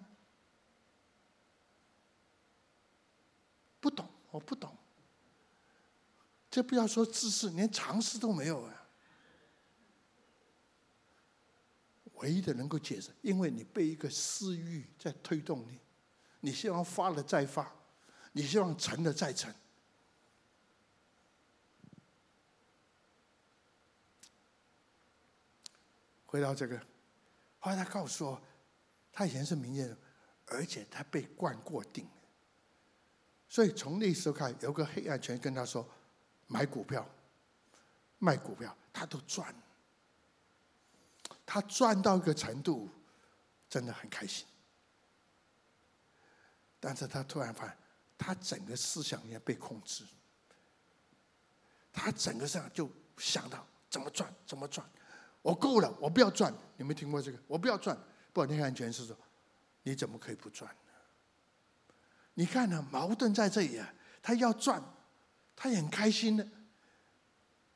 不懂，我不懂。这不要说知识，连常识都没有啊！唯一的能够解释，因为你被一个私欲在推动你，你希望发了再发，你希望成了再成。回到这个，后来他告诉我，他以前是民间人，而且他被灌过顶，所以从那时候开始，有个黑暗权跟他说，买股票、卖股票，他都赚，他赚到一个程度，真的很开心。但是他突然发现，他整个思想也被控制，他整个上就想到怎么赚，怎么赚。我够了，我不要赚。你没听过这个？我不要赚。不，你看全是说，你怎么可以不赚？你看呢、矛盾在这里啊。他要赚，他也很开心的。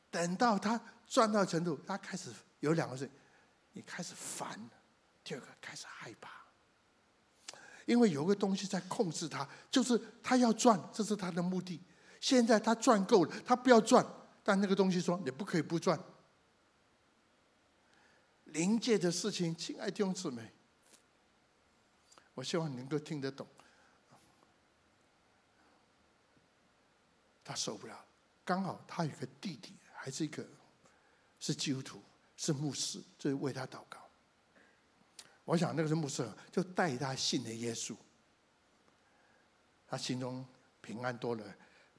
等到他赚到程度，他开始有两个事：你开始烦，第二个开始害怕，因为有个东西在控制他，就是他要赚，这是他的目的。现在他赚够了，他不要赚，但那个东西说你不可以不赚。灵界的事情，亲爱的弟兄姊妹，我希望你能够听得懂。他受不了，刚好他有个弟弟，还是一个是基督徒，是牧师，就为他祷告。我想那个是牧师，就带他信了耶稣。他心中平安多了，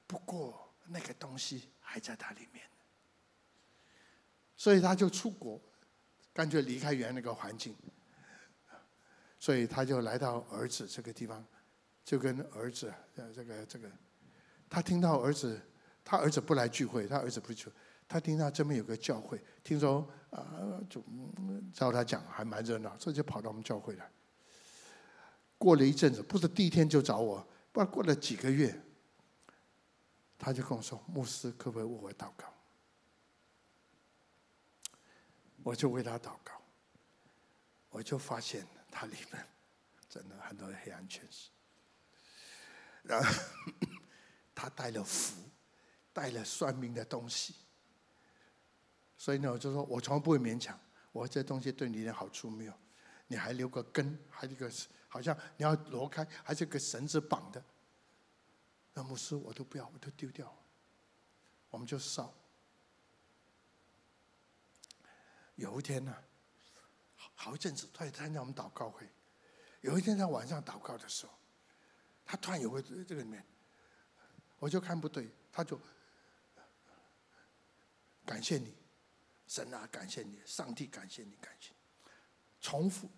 不过那个东西还在他里面，所以他就出国，干脆离开原来那个环境。所以他就来到儿子这个地方，就跟儿子呃这个这个，他听到儿子，他儿子不来聚会，他儿子不去，他听到这边有个教会，听说啊就照他讲还蛮热闹，所以就跑到我们教会来。过了一阵子，不是第一天就找我。不过了几个月，他就跟我说：“牧师，可不可以为我祷告？”我就为他祷告，我就发现他里面真的很多黑暗权势。然后他带了符，带了算命的东西，所以呢，我就说我从来不会勉强。我说这东西对你一点好处没有，你还留个根，还一个。好像你要挪开，还是个绳子绑的。那牧师我都不要，我都丢掉。我们就烧。有一天呢，好一阵子，他也参加我们祷告会。有一天在晚上祷告的时候，他突然有个这个里面，我就看不对，他就感谢你，神啊，感谢你，上帝感谢你，感谢。重复，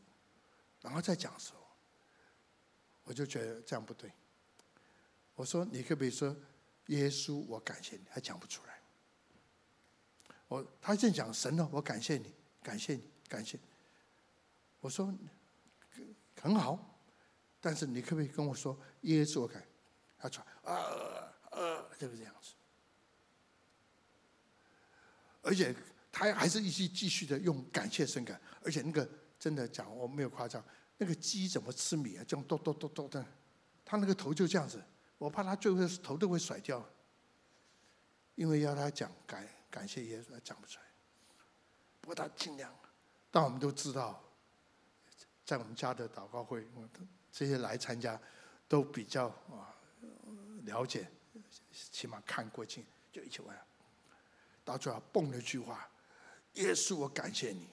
然后再讲的时候。我就觉得这样不对。我说：“你可不可以说耶稣，我感谢你？”还讲不出来。我他正讲神呢，我感谢你，感谢你，感谢。我说很好，但是你可不可以跟我说耶稣，我感？他说：“啊，就是这样子。”而且他还是一直继续的用感谢神感，而且那个真的讲，我没有夸张。那个鸡怎么吃米啊？这样咚咚咚咚的，他那个头就这样子，我怕他最后头都会甩掉，因为要他讲感感谢耶稣，他讲不出来。不过他尽量，但我们都知道，在我们家的祷告会，这些来参加都比较啊了解，起码看过去就一起玩，到最后蹦了一句话：“耶稣，我感谢你。”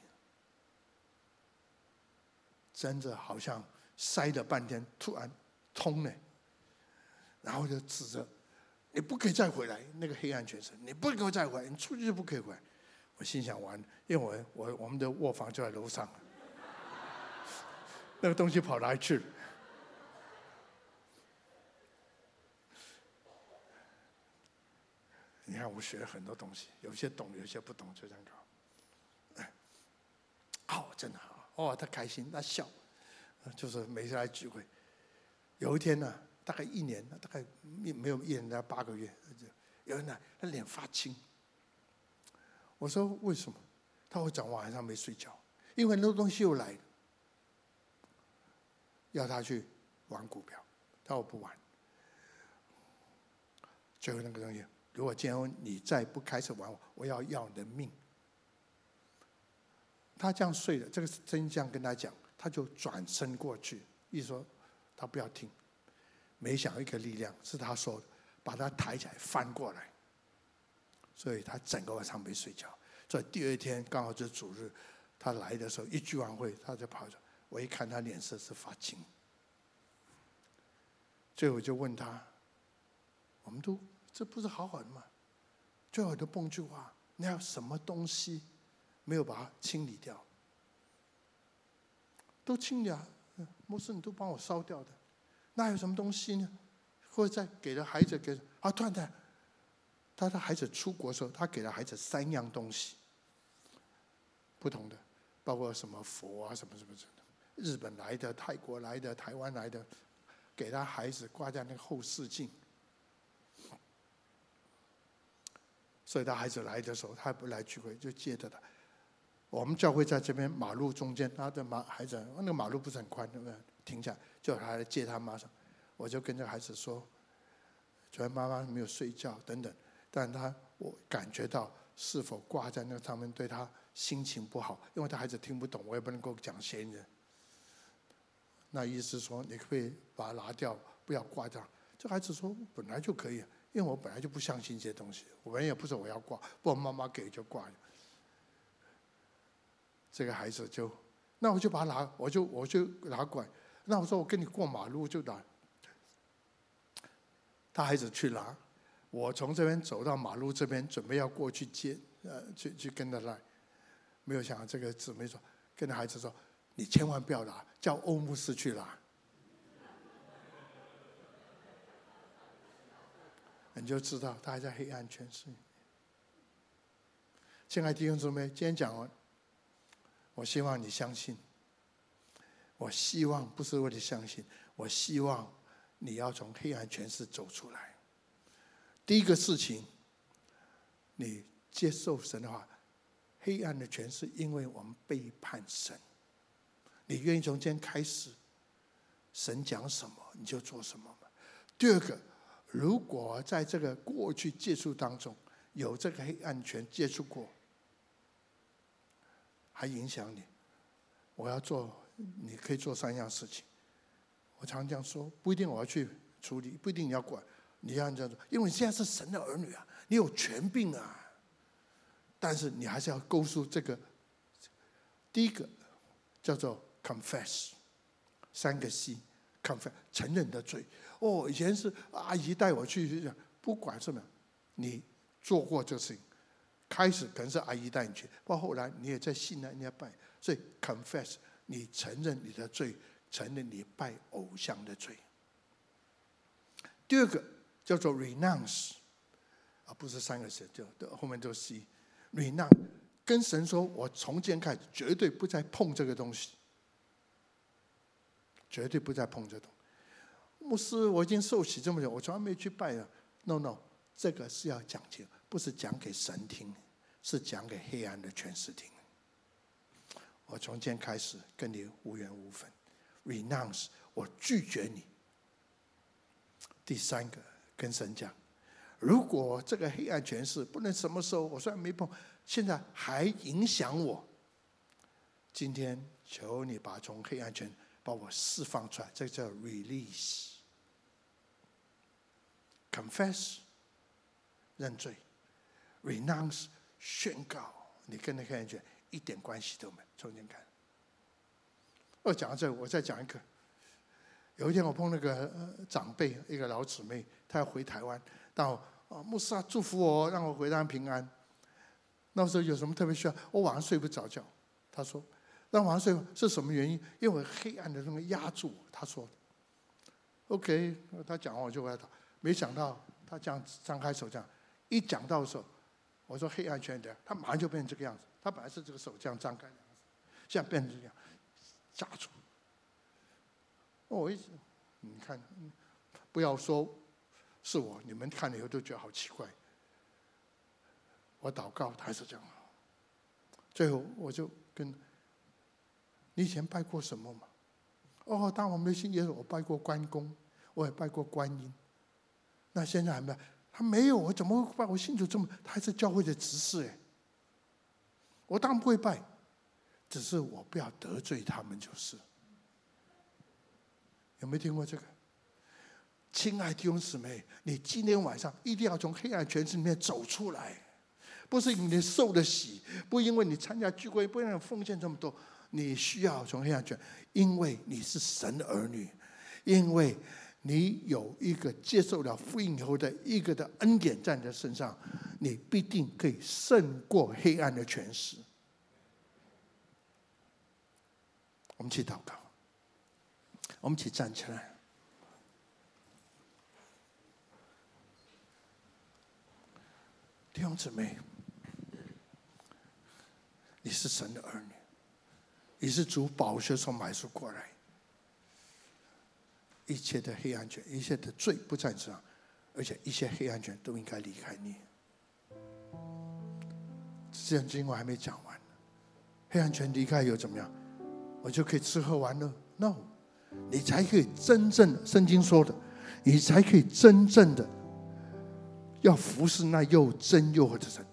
真的好像塞了半天，突然通了，然后就指着你不可以再回来，那个黑暗权势，你不可以再回来，你出去就不可以回来。我心想完，因为我我我们的卧房就在楼上，那个东西跑哪里去了？你看我学了很多东西，有些懂，有些不懂，就这样搞。好，真的好。哦，他开心，他笑，就是每次来聚会。有一天呢，大概一年，大概没有一年，大概八个月，有人来，他脸发青。我说为什么？他会讲晚上没睡觉，因为那个东西又来了，要他去玩股票，他说我不玩。最后那个东西，如果今天你再不开始玩我，我要要你的命。他这样睡了，这个是真这样跟他讲，他就转身过去，意思说他不要听。没想到一个力量是他说，把他抬起来翻过来，所以他整个晚上没睡觉。所以第二天刚好就是主日，他来的时候一聚完会，他就跑着。我一看他脸色是发青，最后就问他：“我们都这不是好好的吗？”最后就蹦句话：“你要什么东西？”没有把它清理掉，都清理啊！牧师，你都帮我烧掉的，那有什么东西呢？或者再给了孩子给啊？突然间，他的孩子出国的时候，他给了孩子三样东西，不同的，包括什么佛啊，什么什么什么，日本来的、泰国来的、台湾来的，给他孩子挂在那个后视镜。所以他孩子来的时候，他不来聚会，就借着他。我们教会在这边马路中间，他的马孩子，那个马路不是很宽，对不对？停下，叫他来接他妈上。我就跟这孩子说，昨天妈妈没有睡觉等等，但他我感觉到是否挂在那上面对他心情不好，因为他孩子听不懂，我也不能够讲闲人。那意思说，你可以把它拿掉，不要挂这。这孩子说本来就可以，因为我本来就不相信这些东西，我们也不是我要挂，不过妈妈给就挂。这个孩子就，那我就把他拿，我就我就拿过来。那我说我跟你过马路就拿，他孩子去拿，我从这边走到马路这边，准备要过去接，呃，去去跟他来，没有想到这个姊妹说，跟孩子说，你千万不要拿，叫欧牧师去拿。你就知道他还在黑暗权势。亲爱的弟兄姊妹，今天讲完，我希望你相信。我希望不是为了相信，我希望你要从黑暗权势走出来。第一个事情，你接受神的话，黑暗的权势，因为我们背叛神。你愿意从今天开始，神讲什么你就做什么？第二个。如果在这个过去接触当中有这个黑暗权接触过，还影响你，我要做，你可以做三样事情。我常常说，不一定我要去处理，不一定你要管，你要这样做，因为你现在是神的儿女啊，你有权柄啊。但是你还是要勾述这个，第一个叫做 confess，三个 C confess 承认的罪。哦，以前是阿姨带我去，不管什么，你做过这个事情，开始可能是阿姨带你去，到后来你也在信了人家拜，所以 confess，你承认你的罪，承认你拜偶像的罪。第二个叫做 renounce，啊，不是三个字，就后面都是 renounce，跟神说，我从今天开始绝对不再碰这个东西，绝对不再碰这东。牧师，我已经受洗这么久，我从来没去拜了。No，No，这个是要讲清，不是讲给神听，是讲给黑暗的权势听。我从今天开始跟你无缘无分，renounce，我拒绝你。第三个，跟神讲，如果这个黑暗权势不能什么时候，我虽然没碰，现在还影响我，今天求你把从黑暗权把我释放出来，这叫 release。Confess，认罪；Renounce，宣告。你跟那个人讲一点关系都没有。从前看。我，讲到这，我再讲一个。有一天我碰那个长辈，一个老姊妹，她要回台湾，到啊牧师啊祝福我，让我回台湾平安。那时候有什么特别需要？我晚上睡不着觉。她说，让晚上睡是什么原因？因为黑暗的那个压住。我。他说，OK，他讲完我就回来祷。没想到他这样张开手这样，一讲到的时候，我说黑暗全的，他马上就变成这个样子。他本来是这个手这样张开的，现在变成这样，夹住。我一直，你看，不要说是我，你们看了以后都觉得好奇怪。我祷告，他还是这样。最后我就跟，你以前拜过什么吗？哦，当我没信耶稣，我拜过关公，我也拜过观音。那现在还没有，他没有，我怎么会拜？我信主这么，他还是教会的执事哎。我当然不会拜，只是我不要得罪他们就是。有没有听过这个？亲爱的弟兄姊妹，你今天晚上一定要从黑暗权势里面走出来，不是你受的洗，不因为你参加聚会，不因为奉献这么多，你需要从黑暗权，因为你是神的儿女，因为。你有一个接受了福音以后的一个的恩典在你的身上，你必定可以胜过黑暗的权势。我们去祷告，我们一起站起来。弟兄姊妹，你是神的儿女，你是主宝血所买赎过来。一切的黑暗权，一切的罪不在你身上，而且一切黑暗权都应该离开你。这样经文还没讲完，黑暗权离开又怎么样？我就可以吃喝玩乐？No，你才可以真正的圣经说的，你才可以真正的要服侍那又真又活的神。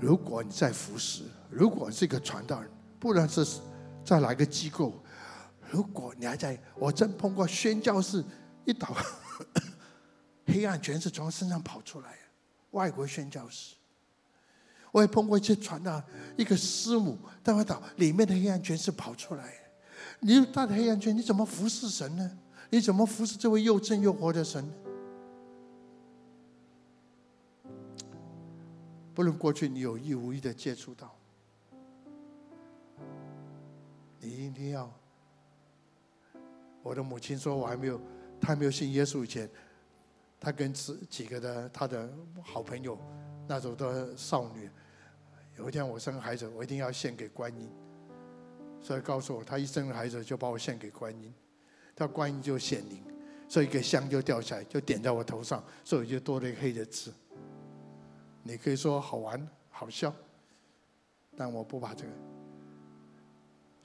如果你在服侍，如果是一个传道人，不论是再来个机构。如果你还在，我真碰过宣教士一倒，黑暗全是从身上跑出来，外国宣教士，我也碰过一些传道，一个师母在外岛里面的黑暗全是跑出来。你带着黑暗圈，你怎么服侍神呢？你怎么服侍这位又真又活的神？不论过去你有意无意的接触到，你一定要。我的母亲说，我还没有，她还没有信耶稣以前，她跟几几个的她的好朋友，那时候的少女，有一天我生孩子，我一定要献给观音，所以告诉我，她一生孩子就把我献给观音，她观音就显灵，所以一个香就掉下来，就点在我头上，所以就多了一个黑的痣。你可以说好玩好笑，但我不把这个。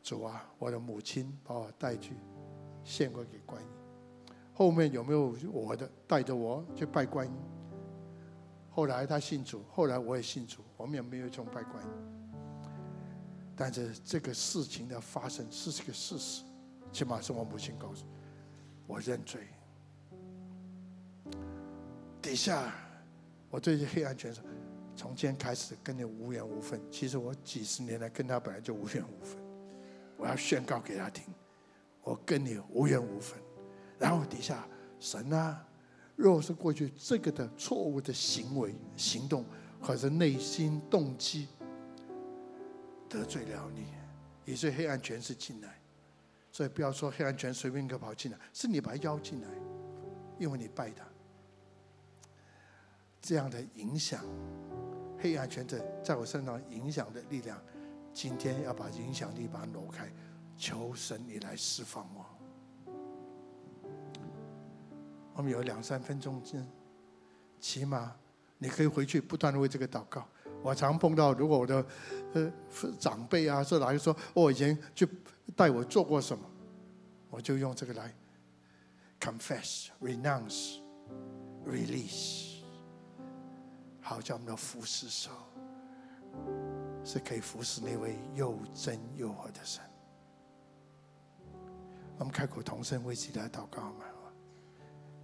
主啊，我的母亲把我带去。献过给观音，后面有没有我的带着我去拜观音？后来他信主，后来我也信主，我们也没有崇拜观音。但是这个事情的发生是这个事实，起码是我母亲告诉我，认罪。底下我对这黑暗权势，从今天开始跟你无缘无分。其实我几十年来跟他本来就无缘无分，我要宣告给他听。我跟你无缘无分，然后底下神啊，若是过去这个的错误的行为、行动，或者内心动机得罪了你，以致黑暗权势进来，所以不要说黑暗权随便一个跑进来，是你把他邀进来，因为你拜他，这样的影响，黑暗权的在我身上影响的力量，今天要把影响力把它挪开。求神，你来释放我。我们有两三分钟，之起码你可以回去不断的为这个祷告。我常碰到，如果我的呃长辈啊，是来说我以前去带我做过什么，我就用这个来 confess、renounce、release，好叫我们的服侍手是可以服侍那位又真又活的神。我们开口同声为自己来祷告嘛？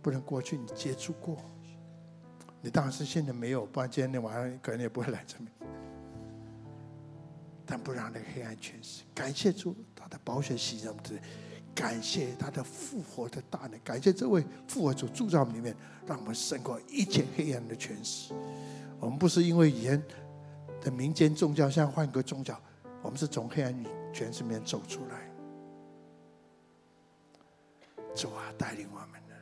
不能过去你接触过，你当然是现在没有，不然今天晚上可能也不会来这边。但不让那个黑暗权势，感谢主他的宝血洗净，感谢他的复活的大能，感谢这位复活主住在我们里面，让我们胜过一切黑暗的权势。我们不是因为以前的民间宗教，像换个宗教，我们是从黑暗权势里面走出来。主啊，带领我们呢。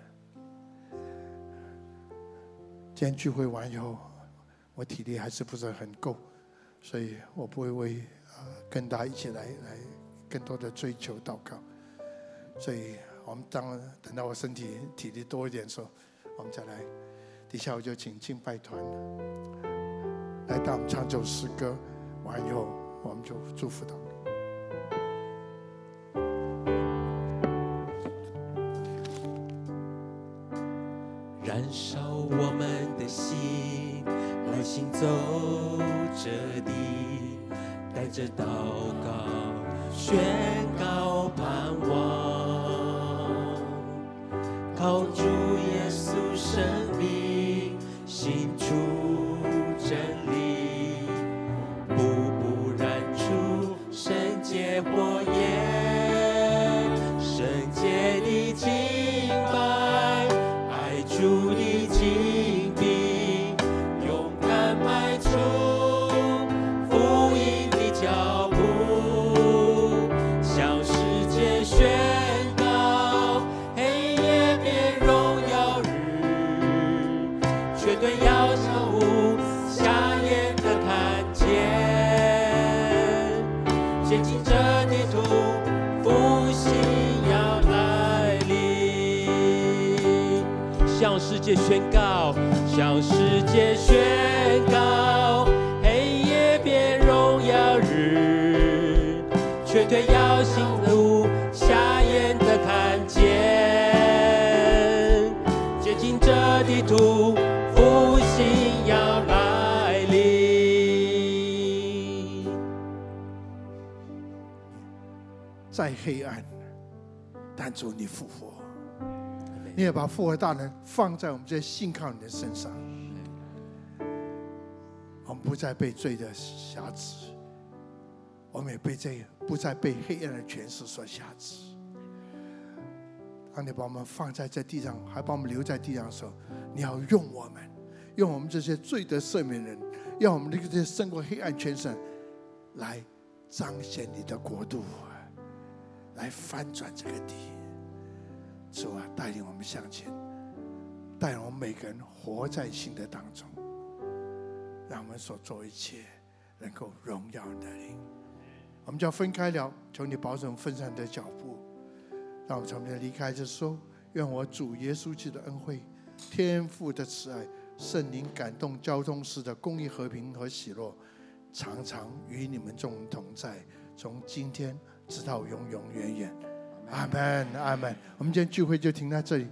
今天聚会完以后，我体力还是不是很够，所以我不会为呃跟大家一起来来更多的追求祷告。所以我们当等到我身体体力多一点的时候，我们再来。底下我就请敬拜团来带我们唱首诗歌，完以后我们就祝福他。燃烧我们的心，来行走这地，带着祷告，宣你也把复活大能放在我们这些信靠你的身上。我们不不再被罪的辖制，我们也被这不再被黑暗的权势所辖制。当你把我们放在这地上，还把我们留在地上的时候，你要用我们，用我们这些罪得赦免人，用我们这些胜过黑暗权势，来彰显你的国度，来翻转这个地。主啊，带领我们向前，带领我们每个人活在新的当中，让我们所做一切能够荣耀你的灵。我们就要分开了，求你保守分散的脚步。让我们从这离开就说，愿我主耶稣基督的恩惠、天父的慈爱、圣灵感动交通时的公义、和平和喜乐，常常与你们众同在，从今天直到永永远远。阿门，阿门。我们今天聚会就停在这里。